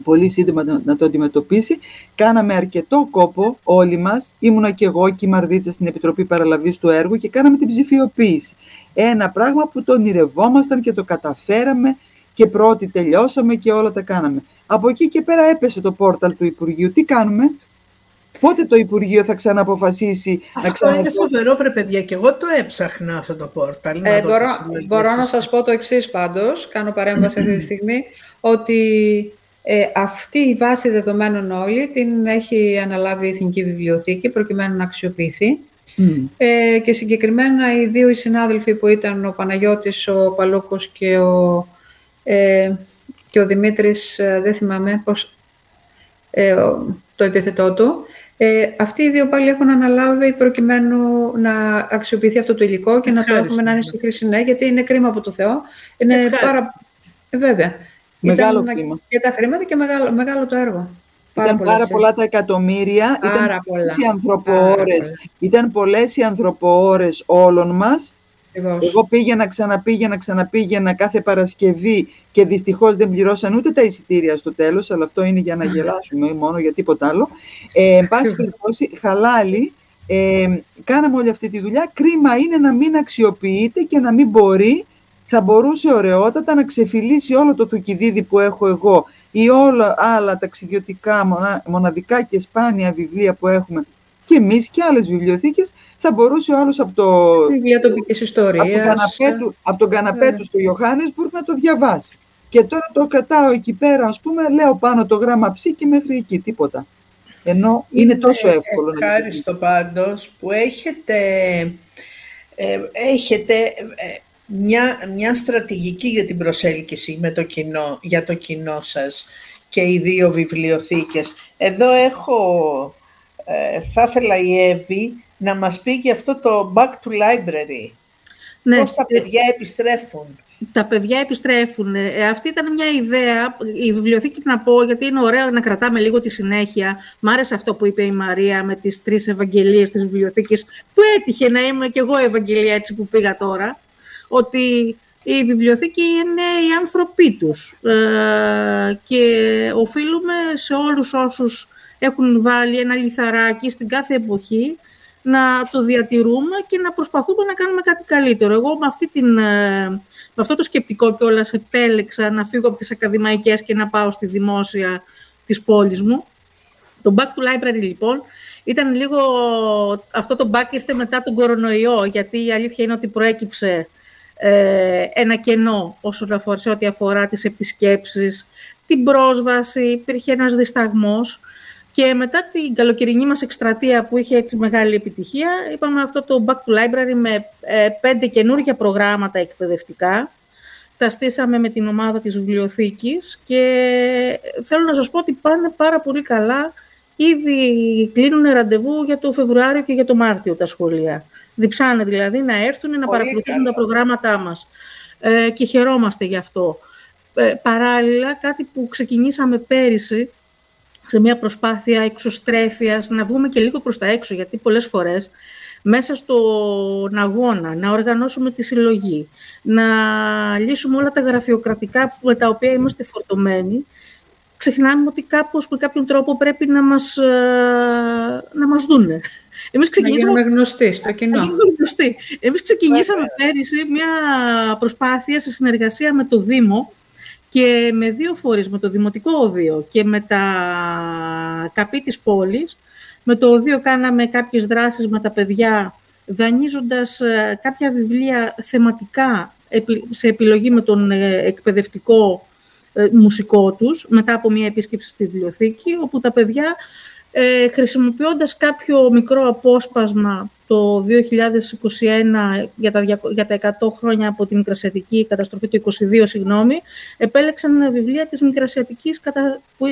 πολύ σύντομα να το αντιμετωπίσει. Κάναμε αρκετό κόπο όλοι μας, ήμουνα και εγώ και η Μαρδίτσα στην Επιτροπή Παραλαβής του έργου και κάναμε την ψηφιοποίηση. Ένα πράγμα που το ονειρευόμασταν και το καταφέραμε και πρώτη τελειώσαμε και όλα τα κάναμε. Από εκεί και πέρα έπεσε το πόρταλ του Υπουργείου. Τι κάνουμε; Πότε το Υπουργείο θα ξαναποφασίσει Αυτό να ξαναδεί. είναι φοβερό, βρε παιδιά, και εγώ το έψαχνα αυτό το πόρταλ. Ε, μπορώ, μπορώ να σας πω το εξής πάντως, κάνω παρέμβαση αυτή τη στιγμή, ότι ε, αυτή η βάση δεδομένων όλη την έχει αναλάβει η Εθνική Βιβλιοθήκη προκειμένου να αξιοποιηθεί. Ε, και συγκεκριμένα οι δύο οι συνάδελφοι που ήταν ο Παναγιώτης, ο Παλούκος και ο, ε, και ο Δημήτρης, ε, δεν θυμάμαι πώς, ε, το επιθετό του, ε, αυτοί οι δύο πάλι έχουν αναλάβει προκειμένου να αξιοποιηθεί αυτό το υλικό και να το έχουμε να είναι στη χρήση, ναι, γιατί είναι κρίμα από το Θεό. Είναι πάρα... Ε, βέβαια. Μεγάλο Ήταν κρίμα. Και τα χρήματα και μεγάλο, μεγάλο το έργο. Πάρα ήταν πάρα πολλά τα εκατομμύρια, πάρα ήταν πολλές οι ανθρωποώρες, ήταν πολλές οι ανθρωποώρες όλων μας. Εγώ πήγαινα, ξαναπήγαινα, ξαναπήγαινα κάθε Παρασκευή και δυστυχώς δεν πληρώσαν ούτε τα εισιτήρια στο τέλος, αλλά αυτό είναι για να γελάσουμε μόνο για τίποτα άλλο. Ε, εν πάση περιπτώσει, χαλάλι, ε, κάναμε όλη αυτή τη δουλειά. Κρίμα είναι να μην αξιοποιείται και να μην μπορεί, θα μπορούσε ωραιότατα να ξεφυλίσει όλο το θουκιδίδι που έχω εγώ ή όλα άλλα ταξιδιωτικά μοναδικά και σπάνια βιβλία που έχουμε και εμείς και άλλες βιβλιοθήκες θα μπορούσε ο άλλος από, το, ιστορίας, από, καναπέ του, από τον καναπέ ε. του στο Ιωάννησμπουργκ να το διαβάσει. Και τώρα το κρατάω εκεί πέρα, ας πούμε, λέω πάνω το γράμμα ψή και μέχρι εκεί, τίποτα. Ενώ είναι, τόσο εύκολο. Ευχάριστο πάντως που έχετε, ε, έχετε ε, μια, μια στρατηγική για την προσέλκυση με το κοινό, για το κοινό σας και οι δύο βιβλιοθήκες. Εδώ έχω, ε, θα ήθελα η Εύη να μας πει για αυτό το back to library. Ναι. Πώς τα παιδιά επιστρέφουν. Τα παιδιά επιστρέφουν. Ε, αυτή ήταν μια ιδέα. Η βιβλιοθήκη να πω, γιατί είναι ωραίο να κρατάμε λίγο τη συνέχεια. Μ' άρεσε αυτό που είπε η Μαρία με τις τρεις Ευαγγελίες της βιβλιοθήκης, που έτυχε να είμαι κι εγώ Ευαγγελία έτσι που πήγα τώρα, ότι η βιβλιοθήκη είναι οι άνθρωποι τους ε, και οφείλουμε σε όλους όσους έχουν βάλει ένα λιθαράκι στην κάθε εποχή να το διατηρούμε και να προσπαθούμε να κάνουμε κάτι καλύτερο. Εγώ με, αυτή την, ε, με αυτό το σκεπτικό κιόλας επέλεξα να φύγω από τις ακαδημαϊκές και να πάω στη δημόσια της πόλης μου. Το Back to Library λοιπόν ήταν λίγο, αυτό το back ήρθε μετά τον κορονοϊό, γιατί η αλήθεια είναι ότι προέκυψε ε, ένα κενό όσον αφορά, σε ό,τι αφορά τις επισκέψεις, την πρόσβαση, υπήρχε ένας δισταγμός. Και μετά την καλοκαιρινή μας εκστρατεία που είχε έτσι μεγάλη επιτυχία, είπαμε αυτό το Back to Library με ε, πέντε καινούργια προγράμματα εκπαιδευτικά. Τα στήσαμε με την ομάδα της βιβλιοθήκης και θέλω να σας πω ότι πάνε πάρα πολύ καλά. Ήδη κλείνουν ραντεβού για το Φεβρουάριο και για το Μάρτιο τα σχολεία. Διψάνε δηλαδή να έρθουν να παρακολουθήσουν τα προγράμματά μας. Ε, και χαιρόμαστε γι' αυτό. Ε, παράλληλα, κάτι που ξεκινήσαμε πέρυσι, σε μια προσπάθεια εξωστρέφειας, να βγούμε και λίγο προς τα έξω, γιατί πολλές φορές μέσα στον αγώνα, να οργανώσουμε τη συλλογή, να λύσουμε όλα τα γραφειοκρατικά με τα οποία είμαστε φορτωμένοι, ξεχνάμε ότι κάπως με κάποιον τρόπο πρέπει να μας, ε, να μας δούνε. Εμείς ξεκινήσαμε... Να γίνουμε γνωστοί στο κοινό. Να γνωστοί. Εμείς ξεκινήσαμε πέρυσι μια προσπάθεια σε συνεργασία με το Δήμο και με δύο φορείς, με το Δημοτικό Οδείο και με τα καπί της πόλης. Με το Οδείο κάναμε κάποιες δράσεις με τα παιδιά, δανείζοντας ε, κάποια βιβλία θεματικά σε επιλογή με τον ε, εκπαιδευτικό ε, μουσικό τους, μετά από μια επίσκεψη στη βιβλιοθήκη, όπου τα παιδιά ε, χρησιμοποιώντας κάποιο μικρό απόσπασμα το 2021 για τα, για τα 100 χρόνια από την Μικρασιατική καταστροφή, του 22 συγγνώμη, επέλεξαν βιβλία της Μικρασιατικής που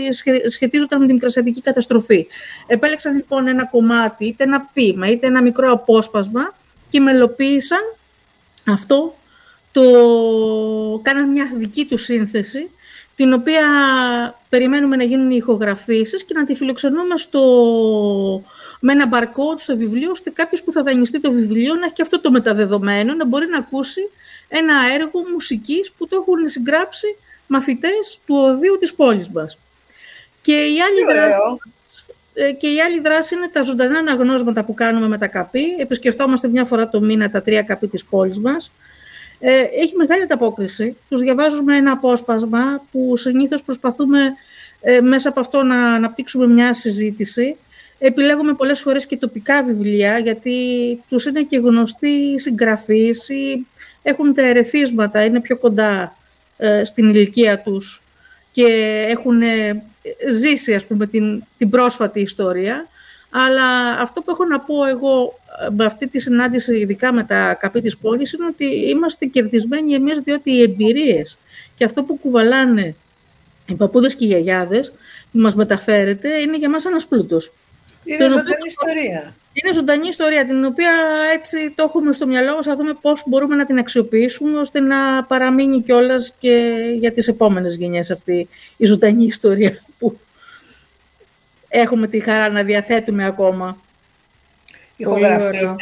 σχετίζονταν με την Μικρασιατική καταστροφή. Επέλεξαν λοιπόν ένα κομμάτι, είτε ένα πείμα, είτε ένα μικρό απόσπασμα και μελοποίησαν αυτό, το... κάναν μια δική τους σύνθεση την οποία περιμένουμε να γίνουν οι ηχογραφήσεις και να τη φιλοξενούμε στο, με ένα barcode στο βιβλίο, ώστε κάποιος που θα δανειστεί το βιβλίο να έχει και αυτό το μεταδεδομένο, να μπορεί να ακούσει ένα έργο μουσικής που το έχουν συγγράψει μαθητές του οδείου της πόλης μας. Και η άλλη, δράση, ε, και η άλλη δράση είναι τα ζωντανά αναγνώσματα που κάνουμε με τα καπί. Επισκεφτόμαστε μια φορά το μήνα τα τρία καπί της πόλης μας ε, έχει μεγάλη ανταπόκριση. Τους διαβάζουμε ένα απόσπασμα που συνήθως προσπαθούμε ε, μέσα από αυτό να αναπτύξουμε μια συζήτηση. Επιλέγουμε πολλές φορές και τοπικά βιβλία, γιατί τους είναι και γνωστοί συγγραφείς ή έχουν τα ερεθίσματα, είναι πιο κοντά ε, στην ηλικία τους και έχουν ζήσει, ας πούμε, την, την πρόσφατη ιστορία. Αλλά αυτό που έχω να πω εγώ ε, με αυτή τη συνάντηση, ειδικά με τα καπί της πόλης, είναι ότι είμαστε κερδισμένοι εμείς, διότι οι εμπειρίες και αυτό που κουβαλάνε οι παππούδες και οι γιαγιάδες που μας μεταφέρεται, είναι για μας ένας πλούτος. Είναι ζωντανή ιστορία. Είναι ζωντανή ιστορία, την οποία έτσι το έχουμε στο μυαλό μας, θα δούμε πώς μπορούμε να την αξιοποιήσουμε, ώστε να παραμείνει κιόλας και για τις επόμενες γενιές αυτή η ζωντανή ιστορία που έχουμε τη χαρά να διαθέτουμε ακόμα. Ηχογραφείτε.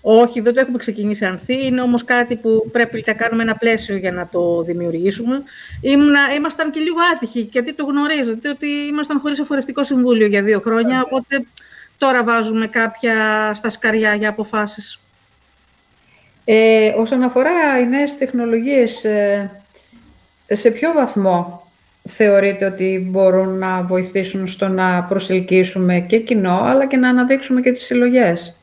Όχι, δεν το έχουμε ξεκινήσει ανθή. Είναι όμως κάτι που πρέπει να κάνουμε ένα πλαίσιο για να το δημιουργήσουμε. Ήμουνα, ήμασταν και λίγο άτυχοι, γιατί το γνωρίζετε, ότι ήμασταν χωρίς εφορευτικό συμβούλιο για δύο χρόνια, οπότε τώρα βάζουμε κάποια στα σκαριά για αποφάσεις. Ε, όσον αφορά οι νέες τεχνολογίες, ε, σε ποιο βαθμό θεωρείτε ότι μπορούν να βοηθήσουν στο να προσελκύσουμε και κοινό, αλλά και να αναδείξουμε και τις συλλογές;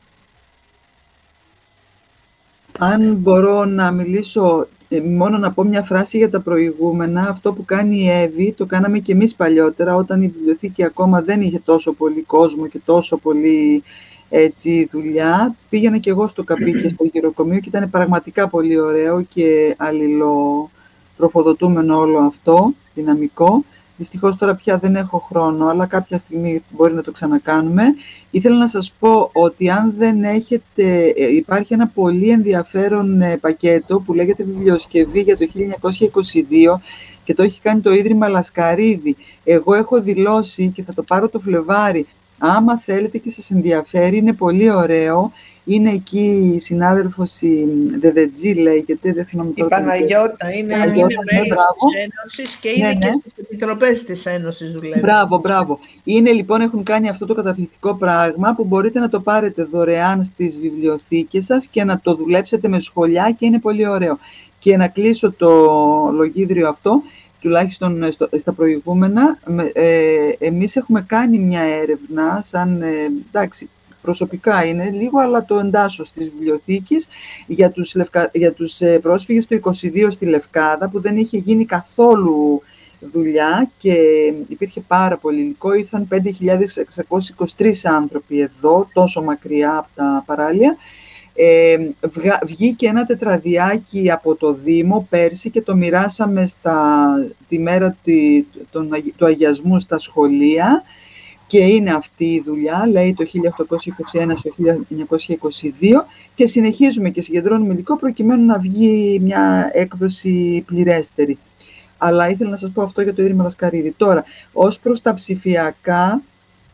Αν μπορώ να μιλήσω, ε, μόνο να πω μια φράση για τα προηγούμενα, αυτό που κάνει η Εύη, το κάναμε και εμείς παλιότερα, όταν η βιβλιοθήκη ακόμα δεν είχε τόσο πολύ κόσμο και τόσο πολύ έτσι, δουλειά. Πήγαινα και εγώ στο καπί στο γυροκομείο και ήταν πραγματικά πολύ ωραίο και αλληλοτροφοδοτούμενο όλο αυτό δυναμικό. Δυστυχώς τώρα πια δεν έχω χρόνο, αλλά κάποια στιγμή μπορεί να το ξανακάνουμε. Ήθελα να σας πω ότι αν δεν έχετε, ε, υπάρχει ένα πολύ ενδιαφέρον ε, πακέτο που λέγεται βιβλιοσκευή για το 1922 και το έχει κάνει το Ίδρυμα Λασκαρίδη. Εγώ έχω δηλώσει και θα το πάρω το Φλεβάρι. Άμα θέλετε και σας ενδιαφέρει, είναι πολύ ωραίο. Είναι εκεί η συνάδελφος η Δεδετζή λέγεται, δεν θυμάμαι Η Παναγιώτα είναι, Παναγιώτα, είναι ναι, μέλος της Ένωσης και είναι ναι, και ναι. στις επιτροπές της Ένωσης δουλεύει. Μπράβο, μπράβο. Είναι λοιπόν, έχουν κάνει αυτό το καταπληκτικό πράγμα που μπορείτε να το πάρετε δωρεάν στις βιβλιοθήκες σας και να το δουλέψετε με σχολιά και είναι πολύ ωραίο. Και να κλείσω το λογίδριο αυτό, τουλάχιστον στα προηγούμενα, ε, εμείς έχουμε κάνει μια έρευνα, σαν, ε, εντάξει, προσωπικά είναι λίγο, αλλά το εντάσσω στις βιβλιοθήκες για τους, λευκα... για τους ε, πρόσφυγες του 22 στη Λευκάδα, που δεν είχε γίνει καθόλου δουλειά και υπήρχε πάρα πολύ υλικό. Ήρθαν 5.623 άνθρωποι εδώ, τόσο μακριά από τα παράλια. Ε, βγήκε ένα τετραδιάκι από το Δήμο πέρσι και το μοιράσαμε στα, τη μέρα τη, τον, του αγιασμού στα σχολεία και είναι αυτή η δουλειά, λέει το 1821 στο 1922 και συνεχίζουμε και συγκεντρώνουμε υλικό προκειμένου να βγει μια έκδοση πληρέστερη. Αλλά ήθελα να σας πω αυτό για το Ίδρυμα Λασκαρίδη. Τώρα, ως προς τα ψηφιακά,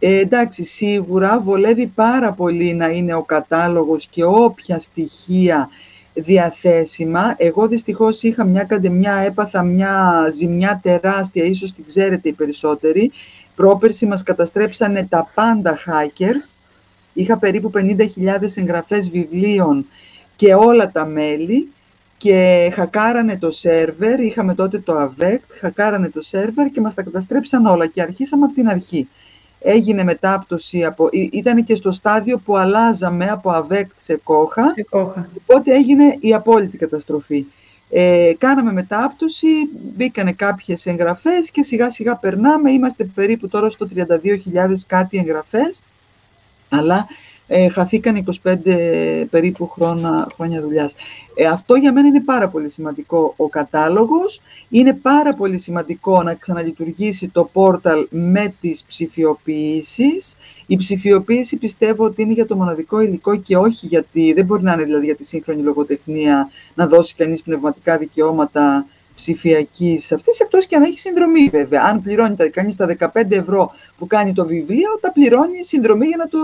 ε, εντάξει, σίγουρα βολεύει πάρα πολύ να είναι ο κατάλογος και όποια στοιχεία διαθέσιμα. Εγώ δυστυχώς είχα μια καντεμιά, έπαθα μια ζημιά τεράστια, ίσως την ξέρετε οι περισσότεροι. Πρόπερση μας καταστρέψανε τα πάντα hackers. Είχα περίπου 50.000 εγγραφές βιβλίων και όλα τα μέλη και χακάρανε το σερβερ, είχαμε τότε το AVECT, χακάρανε το σερβερ και μας τα καταστρέψαν όλα και αρχίσαμε από την αρχή. Έγινε μετάπτωση, από, ήταν και στο στάδιο που αλλάζαμε από AVECT σε κόχα, σε κόχα. οπότε έγινε η απόλυτη καταστροφή. Ε, κάναμε μετάπτωση, μπήκανε κάποιες εγγραφές και σιγά σιγά περνάμε, είμαστε περίπου τώρα στο 32.000 κάτι εγγραφές, αλλά ε, χαθήκαν 25 περίπου χρόνια, χρόνια δουλειάς. Ε, αυτό για μένα είναι πάρα πολύ σημαντικό ο κατάλογος. Είναι πάρα πολύ σημαντικό να ξαναλειτουργήσει το πόρταλ με τις ψηφιοποιήσεις. Η ψηφιοποίηση πιστεύω ότι είναι για το μοναδικό υλικό και όχι γιατί, δεν μπορεί να είναι δηλαδή για τη σύγχρονη λογοτεχνία να δώσει κανείς πνευματικά δικαιώματα ψηφιακής αυτής, εκτός και αν έχει συνδρομή βέβαια. Αν πληρώνει κανείς τα 15 ευρώ που κάνει το βιβλίο, τα πληρώνει συνδρομή για να το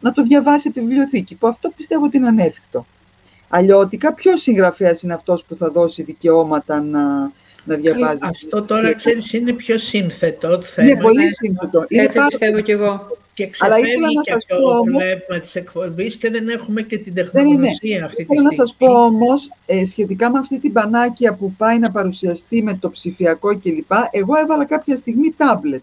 να το διαβάσει από τη βιβλιοθήκη, που αυτό πιστεύω ότι είναι ανέφικτο. Αλλιώτικα, ποιος συγγραφέας είναι αυτός που θα δώσει δικαιώματα να, να διαβάζει. Αυτό τώρα, ξέρεις, είναι πιο σύνθετο θέμα. Είναι πολύ σύνθετο. Είναι Έτσι πάρα... πιστεύω κι εγώ. Και ξεφεύγει και αυτό το πνεύμα της εκπομπής και δεν έχουμε και την τεχνογνωσία αυτή τη στιγμή. να σας πω όμως, ε, σχετικά με αυτή την πανάκια που πάει να παρουσιαστεί με το ψηφιακό κλπ. Εγώ έβαλα κάποια στιγμή τάμπλετ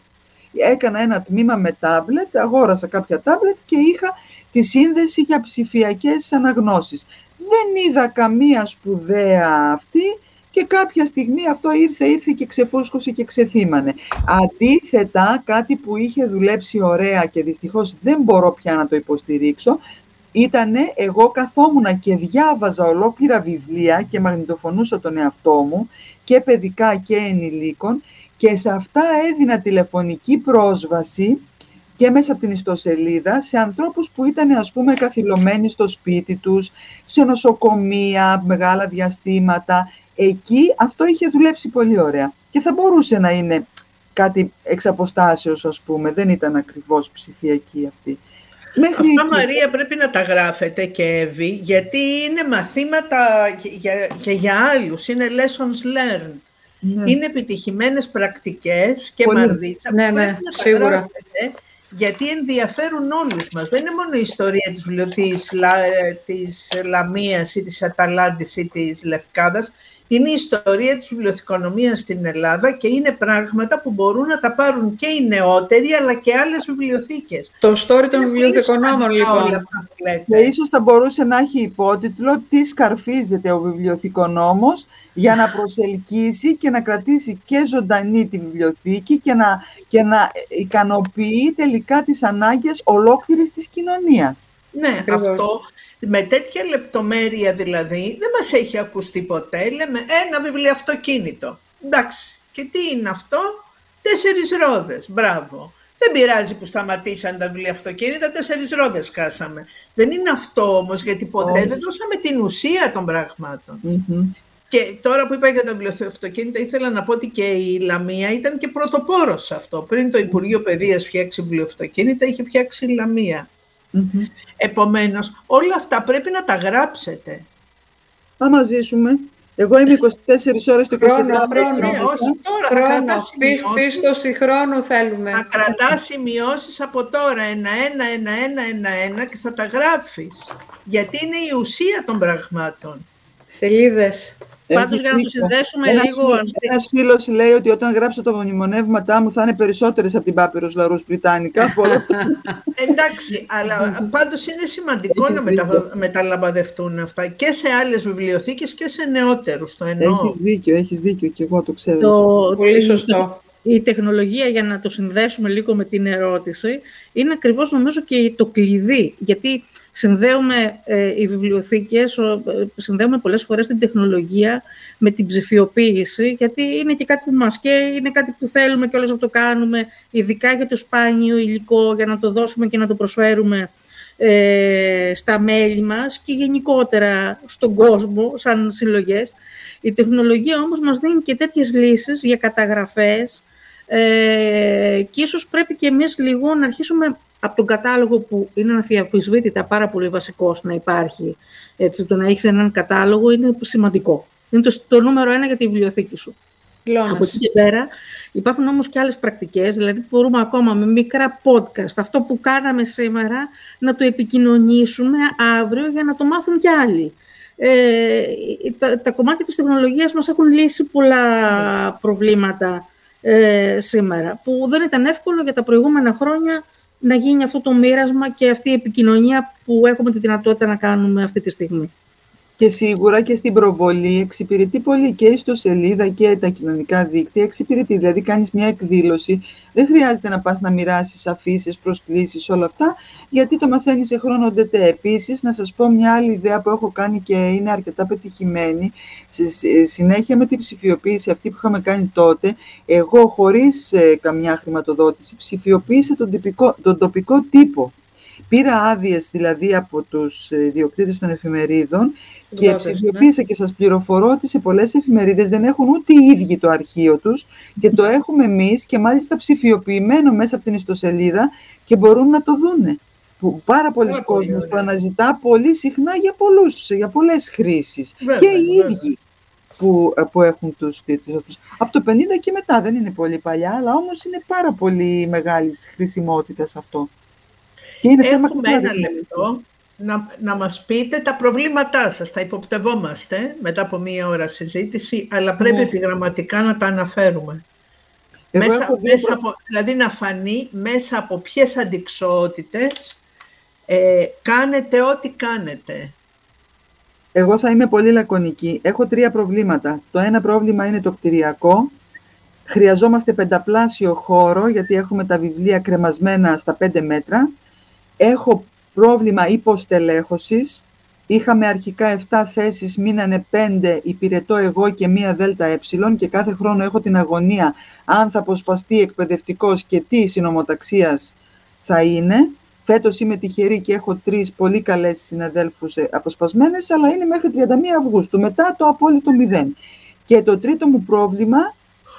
έκανα ένα τμήμα με τάμπλετ, αγόρασα κάποια τάμπλετ και είχα τη σύνδεση για ψηφιακές αναγνώσεις. Δεν είδα καμία σπουδαία αυτή και κάποια στιγμή αυτό ήρθε, ήρθε και ξεφούσκωσε και ξεθύμανε. Αντίθετα, κάτι που είχε δουλέψει ωραία και δυστυχώς δεν μπορώ πια να το υποστηρίξω, ήτανε εγώ καθόμουν και διάβαζα ολόκληρα βιβλία και μαγνητοφωνούσα τον εαυτό μου και παιδικά και ενηλίκων και σε αυτά έδινα τηλεφωνική πρόσβαση και μέσα από την ιστοσελίδα σε ανθρώπους που ήταν ας πούμε καθυλωμένοι στο σπίτι τους, σε νοσοκομεία, μεγάλα διαστήματα. Εκεί αυτό είχε δουλέψει πολύ ωραία και θα μπορούσε να είναι κάτι εξ αποστάσεως ας πούμε, δεν ήταν ακριβώς ψηφιακή αυτή. Μέχρι Αυτά, Μαρία, πρέπει να τα γράφετε και Εύη, γιατί είναι μαθήματα για, για, για άλλους, είναι lessons learned. Ναι. Είναι επιτυχημένες πρακτικές και Πολύ. μαρδίτσα ναι, ναι, να σίγουρα. γιατί ενδιαφέρουν όλους μας. Δεν είναι μόνο η ιστορία της, της, της Λαμίας ή της Αταλάντης ή της Λευκάδας, είναι η ιστορία της βιβλιοθηκονομίας στην Ελλάδα και είναι πράγματα που μπορούν να τα πάρουν και οι νεότεροι αλλά και άλλες βιβλιοθήκες. Το story των βιβλιοθηκονόμων λοιπόν. Και ίσως θα μπορούσε να έχει υπότιτλο «Τι σκαρφίζεται ο βιβλιοθηκονόμος» για να προσελκύσει και να κρατήσει και ζωντανή τη βιβλιοθήκη και να, και να ικανοποιεί τελικά τις ανάγκες ολόκληρης της κοινωνίας. Ναι, αυτό με τέτοια λεπτομέρεια δηλαδή δεν μας έχει ακουστεί ποτέ. Λέμε ένα βιβλιοαυτοκίνητο. Εντάξει, και τι είναι αυτό; Τέσσερις ρόδες, μπράβο. Δεν πειράζει που σταματήσαν τα βιβλιοαυτοκίνητα, τέσσερις ρόδες χάσαμε. Δεν είναι αυτό όμως, γιατί ποτέ δεν δώσαμε την ουσία των πραγματων Και τώρα που είπα για τα βιβλιοαυτοκίνητα, ήθελα να πω ότι και η Λαμία ήταν και πρωτοπόρος σε αυτό. Πριν το Υπουργείο Παιδείας φτιάξει βιβλιοαυτοκίνητα, είχε φτιάξει η Λαμία. Mm-hmm. Επομένως, όλα αυτά πρέπει να τα γράψετε. Θα ζήσουμε. Εγώ είμαι 24 ώρες το 24 χρόνο. Χρόνο, ναι, όχι τώρα, χρόνο. Πίστοση χρόνου θέλουμε. Θα κρατάς σημειώσεις από τώρα ένα-ένα, ένα-ένα, ένα-ένα και θα τα γράφεις. Γιατί είναι η ουσία των πραγμάτων. Σελίδες. Πάντως για να το συνδέσουμε ένας λίγο... Ένας φίλος λέει ότι όταν γράψω τα μνημονεύματά μου θα είναι περισσότερες από την Πάπυρος Λαρούς Βρυτάνικα. Εντάξει, αλλά πάντως είναι σημαντικό Έχεις να μετα... μεταλαμπαδευτούν αυτά και σε άλλες βιβλιοθήκες και σε νεότερους. Το εννοώ. Έχεις δίκιο, έχεις δίκιο και εγώ το ξέρω. Το... Πολύ σωστό η τεχνολογία, για να το συνδέσουμε λίγο με την ερώτηση, είναι ακριβώς νομίζω και το κλειδί. Γιατί συνδέουμε ε, οι βιβλιοθήκες, ε, συνδέουμε πολλές φορές την τεχνολογία με την ψηφιοποίηση, γιατί είναι και κάτι που μας και είναι κάτι που θέλουμε και όλες να το κάνουμε, ειδικά για το σπάνιο υλικό, για να το δώσουμε και να το προσφέρουμε ε, στα μέλη μας και γενικότερα στον κόσμο, σαν συλλογές. Η τεχνολογία όμως μας δίνει και τέτοιες λύσεις για καταγραφές, ε, και ίσως πρέπει και εμείς λίγο να αρχίσουμε από τον κατάλογο που είναι αναφιαφισβήτητα πάρα πολύ βασικός να υπάρχει. Έτσι, το να έχεις έναν κατάλογο είναι σημαντικό. Είναι το, το νούμερο ένα για τη βιβλιοθήκη σου. Λόνας. Από εκεί και πέρα υπάρχουν όμως και άλλες πρακτικές, δηλαδή μπορούμε ακόμα με μικρά podcast, αυτό που κάναμε σήμερα, να το επικοινωνήσουμε αύριο για να το μάθουν κι άλλοι. Ε, τα, τα κομμάτια της τεχνολογίας μας έχουν λύσει πολλά προβλήματα ε, σήμερα, που δεν ήταν εύκολο για τα προηγούμενα χρόνια να γίνει αυτό το μοίρασμα και αυτή η επικοινωνία που έχουμε τη δυνατότητα να κάνουμε αυτή τη στιγμή. Και σίγουρα και στην προβολή εξυπηρετεί πολύ και στο σελίδα και τα κοινωνικά δίκτυα. Εξυπηρετεί, δηλαδή κάνεις μια εκδήλωση, δεν χρειάζεται να πας να μοιράσεις αφίσες, προσκλήσεις, όλα αυτά, γιατί το μαθαίνεις σε χρόνο ντετέ. Επίσης, να σας πω μια άλλη ιδέα που έχω κάνει και είναι αρκετά πετυχημένη, σε συνέχεια με την ψηφιοποίηση αυτή που είχαμε κάνει τότε, εγώ χωρίς ε, καμιά χρηματοδότηση ψηφιοποίησα τον, τον τοπικό τύπο. Πήρα άδειες δηλαδή από τους ε, ιδιοκτήτες των εφημερίδων και ψηφιοποίησα και σας πληροφορώ ότι σε πολλές εφημερίδες δεν έχουν ούτε οι ίδιοι το αρχείο τους και το έχουμε εμείς και μάλιστα ψηφιοποιημένο μέσα από την ιστοσελίδα και μπορούν να το δούνε. Που πάρα πολλοί κόσμος το αναζητά πολύ συχνά για, πολλούς, για πολλές χρήσεις. και οι ίδιοι που, ε, που έχουν τους τίτλους αυτούς. Από το 50 και μετά δεν είναι πολύ παλιά, αλλά όμως είναι πάρα πολύ μεγάλης χρησιμότητας αυτό. Είναι Έχουμε ένα λεπτό να, να μας πείτε τα προβλήματά σας. Θα υποπτευόμαστε μετά από μία ώρα συζήτηση, αλλά πρέπει ναι. επιγραμματικά να τα αναφέρουμε. μέσα, μέσα από, δηλαδή να φανεί μέσα από ποιες αντικσότητες ε, κάνετε ό,τι κάνετε. Εγώ θα είμαι πολύ λακωνική. Έχω τρία προβλήματα. Το ένα πρόβλημα είναι το κτηριακό. Χρειαζόμαστε πενταπλάσιο χώρο, γιατί έχουμε τα βιβλία κρεμασμένα στα πέντε μέτρα. Έχω πρόβλημα υποστελέχωσης. Είχαμε αρχικά 7 θέσεις, μείνανε 5, υπηρετώ εγώ και μία δέλτα ε και κάθε χρόνο έχω την αγωνία αν θα αποσπαστεί εκπαιδευτικός και τι συνομοταξίας θα είναι. Φέτος είμαι τυχερή και έχω τρεις πολύ καλές συναδέλφους ε, αποσπασμένες, αλλά είναι μέχρι 31 Αυγούστου, μετά το απόλυτο μηδέν. Και το τρίτο μου πρόβλημα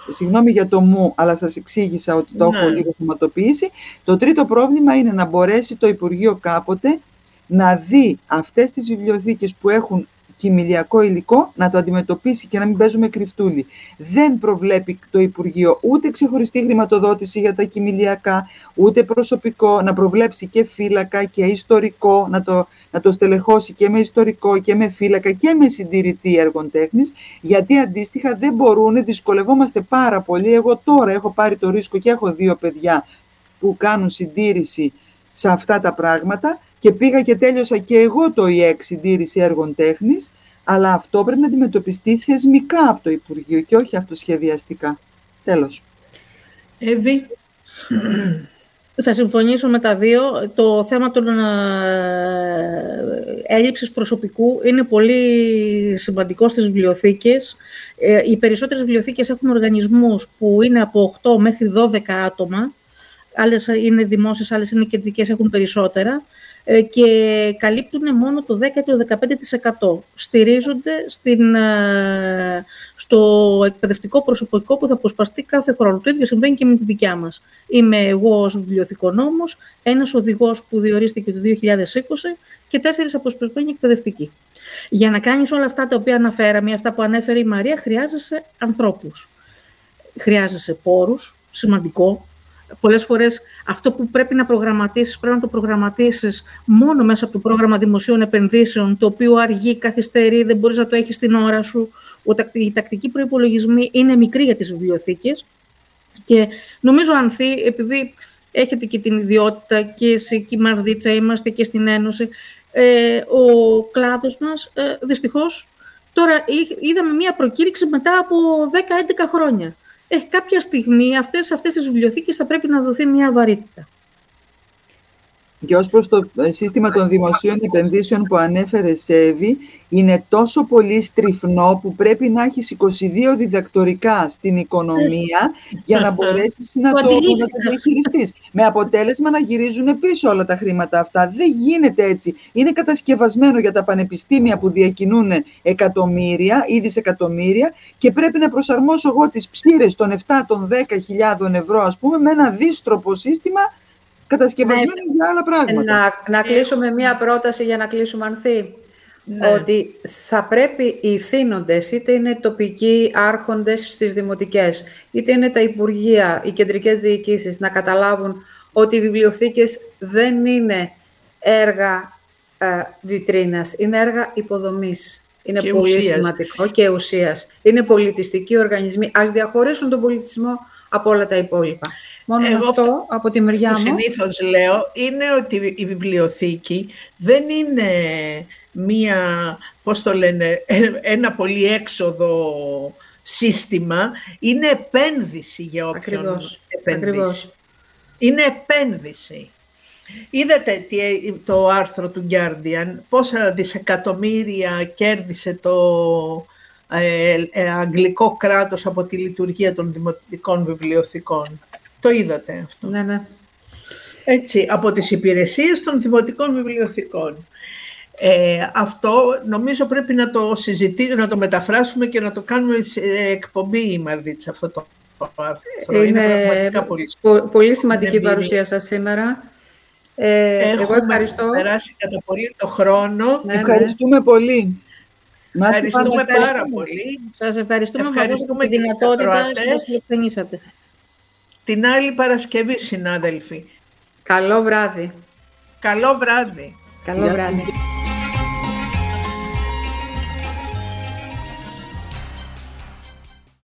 Συγγνώμη για το μου, αλλά σας εξήγησα ότι το έχω ναι. λίγο θεματοποιήσει. Το τρίτο πρόβλημα είναι να μπορέσει το Υπουργείο κάποτε να δει αυτές τις βιβλιοθήκες που έχουν κοιμηλιακό υλικό να το αντιμετωπίσει και να μην παίζουμε κρυφτούλι. Δεν προβλέπει το Υπουργείο ούτε ξεχωριστή χρηματοδότηση για τα κοιμηλιακά, ούτε προσωπικό, να προβλέψει και φύλακα και ιστορικό, να το, να το στελεχώσει και με ιστορικό και με φύλακα και με συντηρητή έργων τέχνης, γιατί αντίστοιχα δεν μπορούν, δυσκολευόμαστε πάρα πολύ. Εγώ τώρα έχω πάρει το ρίσκο και έχω δύο παιδιά που κάνουν συντήρηση σε αυτά τα πράγματα και πήγα και τέλειωσα και εγώ το ΙΕΚ συντήρηση έργων τέχνης, αλλά αυτό πρέπει να αντιμετωπιστεί θεσμικά από το Υπουργείο και όχι αυτοσχεδιαστικά. Τέλος. Εύη. Θα συμφωνήσω με τα δύο. Το θέμα των ε, έλλειψης προσωπικού είναι πολύ σημαντικό στις βιβλιοθήκες. Ε, οι περισσότερες βιβλιοθήκες έχουν οργανισμούς που είναι από 8 μέχρι 12 άτομα. Άλλες είναι δημόσιες, άλλες είναι κεντρικές, έχουν περισσότερα. Ε, και καλύπτουν μόνο το 10-15%. Στηρίζονται στην, ε, στο εκπαιδευτικό προσωπικό που θα αποσπαστεί κάθε χρόνο. Το ίδιο συμβαίνει και με τη δικιά μας. Είμαι εγώ ως βιβλιοθηκονόμος, ένας οδηγός που διορίστηκε το 2020 και τέσσερις αποσπασμένοι εκπαιδευτικοί. Για να κάνεις όλα αυτά τα οποία αναφέραμε, αυτά που ανέφερε η Μαρία, χρειάζεσαι ανθρώπους. Χρειάζεσαι πόρους, σημαντικό, πολλές φορές αυτό που πρέπει να προγραμματίσεις, πρέπει να το προγραμματίσεις μόνο μέσα από το πρόγραμμα δημοσίων επενδύσεων, το οποίο αργεί, καθυστερεί, δεν μπορείς να το έχεις την ώρα σου, οι τακτικοί προϋπολογισμοί είναι μικροί για τις βιβλιοθήκες και νομίζω Ανθή, επειδή έχετε και την ιδιότητα και εσύ και η Μαρδίτσα είμαστε και στην Ένωση, ε, ο κλάδος μας ε, δυστυχώς τώρα είδαμε μια προκήρυξη μετά από 10-11 χρόνια. Ε, κάποια στιγμή αυτές, αυτές τις βιβλιοθήκες θα πρέπει να δοθεί μια βαρύτητα. Και ως προς το ε, σύστημα των δημοσίων επενδύσεων που ανέφερε Σέβη, είναι τόσο πολύ στριφνό που πρέπει να έχεις 22 διδακτορικά στην οικονομία για να μπορέσεις να το, να το διαχειριστείς. Με αποτέλεσμα να γυρίζουν πίσω όλα τα χρήματα αυτά. Δεν γίνεται έτσι. Είναι κατασκευασμένο για τα πανεπιστήμια που διακινούν εκατομμύρια ή δισεκατομμύρια και πρέπει να προσαρμόσω εγώ τις ψήρες των 7 των 10.000 ευρώ ας πούμε με ένα δίστροπο σύστημα κατασκευασμένο ναι. για άλλα πράγματα. Να, να κλείσουμε μία πρόταση για να κλείσουμε ανθή. Ναι. Ότι θα πρέπει οι θύνοντες, είτε είναι τοπικοί άρχοντες στις δημοτικές, είτε είναι τα υπουργεία, οι κεντρικές διοικήσεις, να καταλάβουν ότι οι βιβλιοθήκες δεν είναι έργα ε, βιτρίνας, είναι έργα υποδομής. Είναι πολύ σημαντικό και ουσίας. Είναι πολιτιστικοί οργανισμοί. Ας διαχωρίσουν τον πολιτισμό από όλα τα υπόλοιπα. Μόνο Εγώ αυτό, από τη μεριά μου. συνήθως λέω είναι ότι η βιβλιοθήκη δεν είναι μία, πώς το λένε, ένα πολύ έξοδο σύστημα. Είναι επένδυση για όποιον Ακριβώς. επενδύσει. Είναι επένδυση. Είδατε το άρθρο του Guardian, πόσα δισεκατομμύρια κέρδισε το ε, ε, αγγλικό κράτος από τη λειτουργία των δημοτικών βιβλιοθηκών. Το είδατε αυτό. Ναι, ναι. Έτσι, από τις υπηρεσίες των δημοτικών βιβλιοθηκών. Ε, αυτό νομίζω πρέπει να το συζητήσουμε, να το μεταφράσουμε και να το κάνουμε σε εκπομπή η Μαρδίτσα αυτό το άρθρο. Είναι, Είναι πραγματικά πολύ, πολύ σημαντική παρουσία σας σήμερα. Ε, Έχουμε εγώ ευχαριστώ. περάσει κατά πολύ το χρόνο. Ναι, Ευχαριστούμε πολύ. Ευχαριστούμε πάρα πολύ. Σας ευχαριστούμε, ευχαριστούμε για τη δυνατότητα που μας Την άλλη Παρασκευή, συνάδελφοι. Καλό βράδυ. Καλό βράδυ. Καλό βράδυ.